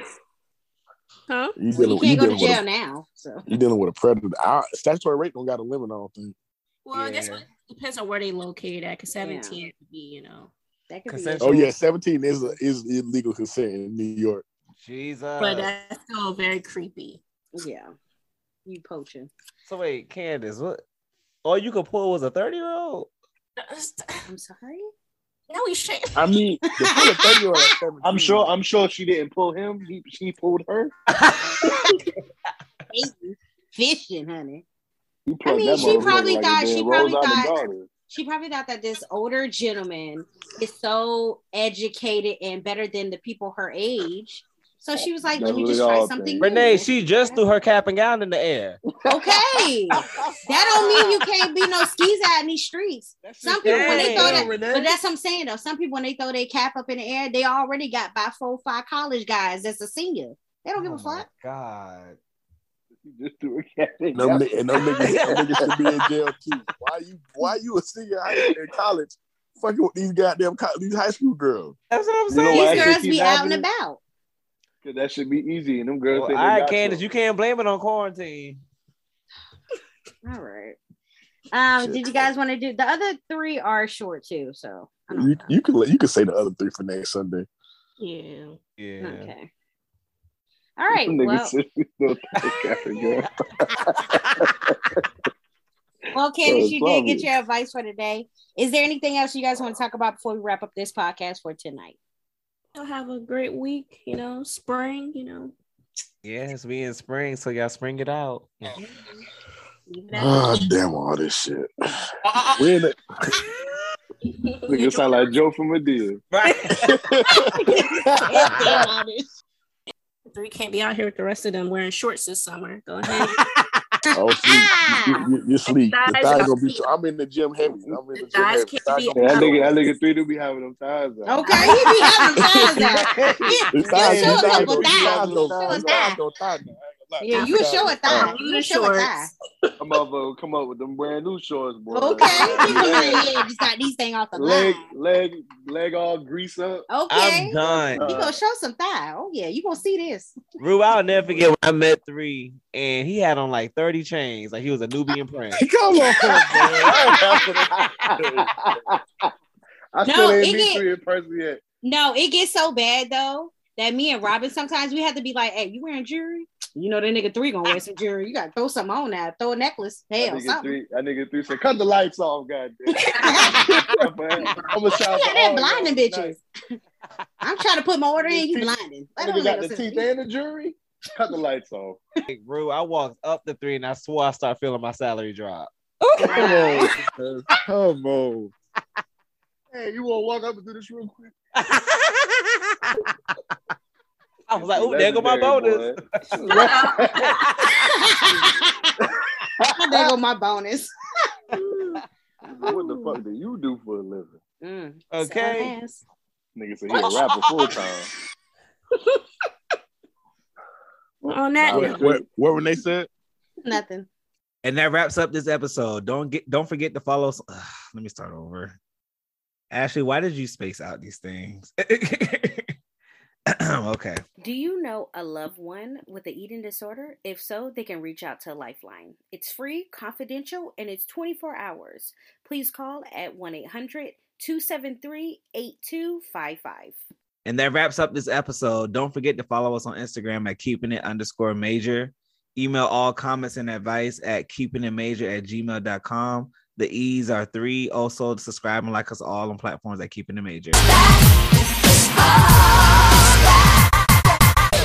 Huh? You Well, dealing, you you can't go to with jail a, now. So you dealing with a predator. Our statutory rape don't got a limit. I don't think. Well, I guess Yeah. it depends on where they located at. Cause 17 would be, you know. that could Consensual. Oh yeah, 17 is a, is illegal consent in New York. Jesus. But that's still very creepy. Yeah. You poaching. so wait, Candace, what? All you could pull was a 30 year old? Uh, I'm sorry. No, he shouldn't. I mean, the 30 year old. I'm sure. I'm sure she didn't pull him. He, she pulled her. Fishing, honey. I mean, she probably like thought- she probably thought- She probably thought that this older gentleman is so educated and better than the people her age. So she was like, let me just try something think. Renee, she just threw her cap and gown in the air. Okay. that don't mean you can't be no skis out in these streets. Some people when they throw that, but that's what I'm saying though. Some people when they throw their cap up in the air, they already got by four, five college guys that's a senior. They don't give a Oh my fuck. God. She just threw a cat in No, and no niggas, no niggas should be in jail too. Why you? Why you a senior high in college? Fucking with these goddamn co- these high school girls. That's what I'm You know saying. These girls be out and about. Cause that should be easy, and them girls. Well, think all they right, got Candace, some. you can't blame it on quarantine. All right. Um, Shit. did you guys want to do the other three are short too? So You know. you can let- you can say the other three for next Sunday. Yeah. Yeah. Okay. All right. Well, said we still take cat and girl. well, Candace, So you did get your advice for today. Is there anything else you guys want to talk about before we wrap up this podcast for tonight? You'll have a great week, you know, spring, you know. Yes, we in spring, so y'all spring it out. Leave it at Ah, damn all this shit. We in it. Nigga sound like Joe from Madea. Right. Three can't be out here with the rest of them wearing shorts this summer. Go ahead. Oh, sleep. You, you, you sleep. The thighs thighs gonna be. sleep. I'm in the gym heavy. I'm in the, The gym thighs heavy. can't Thighs be- gonna that nigga, that nigga three do be having them ties out. Okay, he be having thighs out. The You thighs, show the a thighs, couple the thighs. thighs, You don't- show a the thigh. thighs don't tie now. I ain't gonna lie. Yeah, you show a thigh. You show a thigh. Come up, uh, come up with them brand new shorts, boy. Okay, he gonna yeah, just got these things off the leg, line. leg, leg all grease up. Okay, I'm done. you gonna show some thigh. Oh yeah, you gonna see this. Rue, I'll never forget when I met three and he had on like 30 chains, like he was a Nubian prince. Come on, man. I No, still it ain't meet get- three in person yet. No, it gets so bad though that me and Robin sometimes we have to be like, "Hey, you wearing jewelry? You know the nigga three gonna wear some jewelry. You gotta throw something on now. Throw a necklace. That Hell, nigga something. three, that nigga three said, "Cut the lights off, goddamn." I'm gonna shout Yeah, they're blinding bitches. I'm trying to put my order in. You blinding. That That don't nigga got make the no sense. teeth and the jury. Cut the lights off. Like, Rue, I walked up the three and I swore I started feeling my salary drop. Come on. Come on. Hey, you wanna walk up and do this real quick? I was like, oh, there go my bonus. boy. there go my bonus. what the fuck do you do for a living? Mm, Okay. selling ass. Nigga said he a rapper full time. On that What, what, what when they said? Nothing. And that wraps up this episode. Don't get don't forget to follow. us- Ugh, let me start over. Ashley, why did you space out these things? okay. Do you know a loved one with an eating disorder? If so, they can reach out to Lifeline. It's free, confidential, and it's 24 hours. Please call at 1 800 273 8255. And that wraps up this episode. Don't forget to follow us on Instagram at keeping it underscore major. Email all comments and advice at keepingitmajor it major at gmail.com. The E's are three. Also, subscribe and like us all on platforms that keep in the major.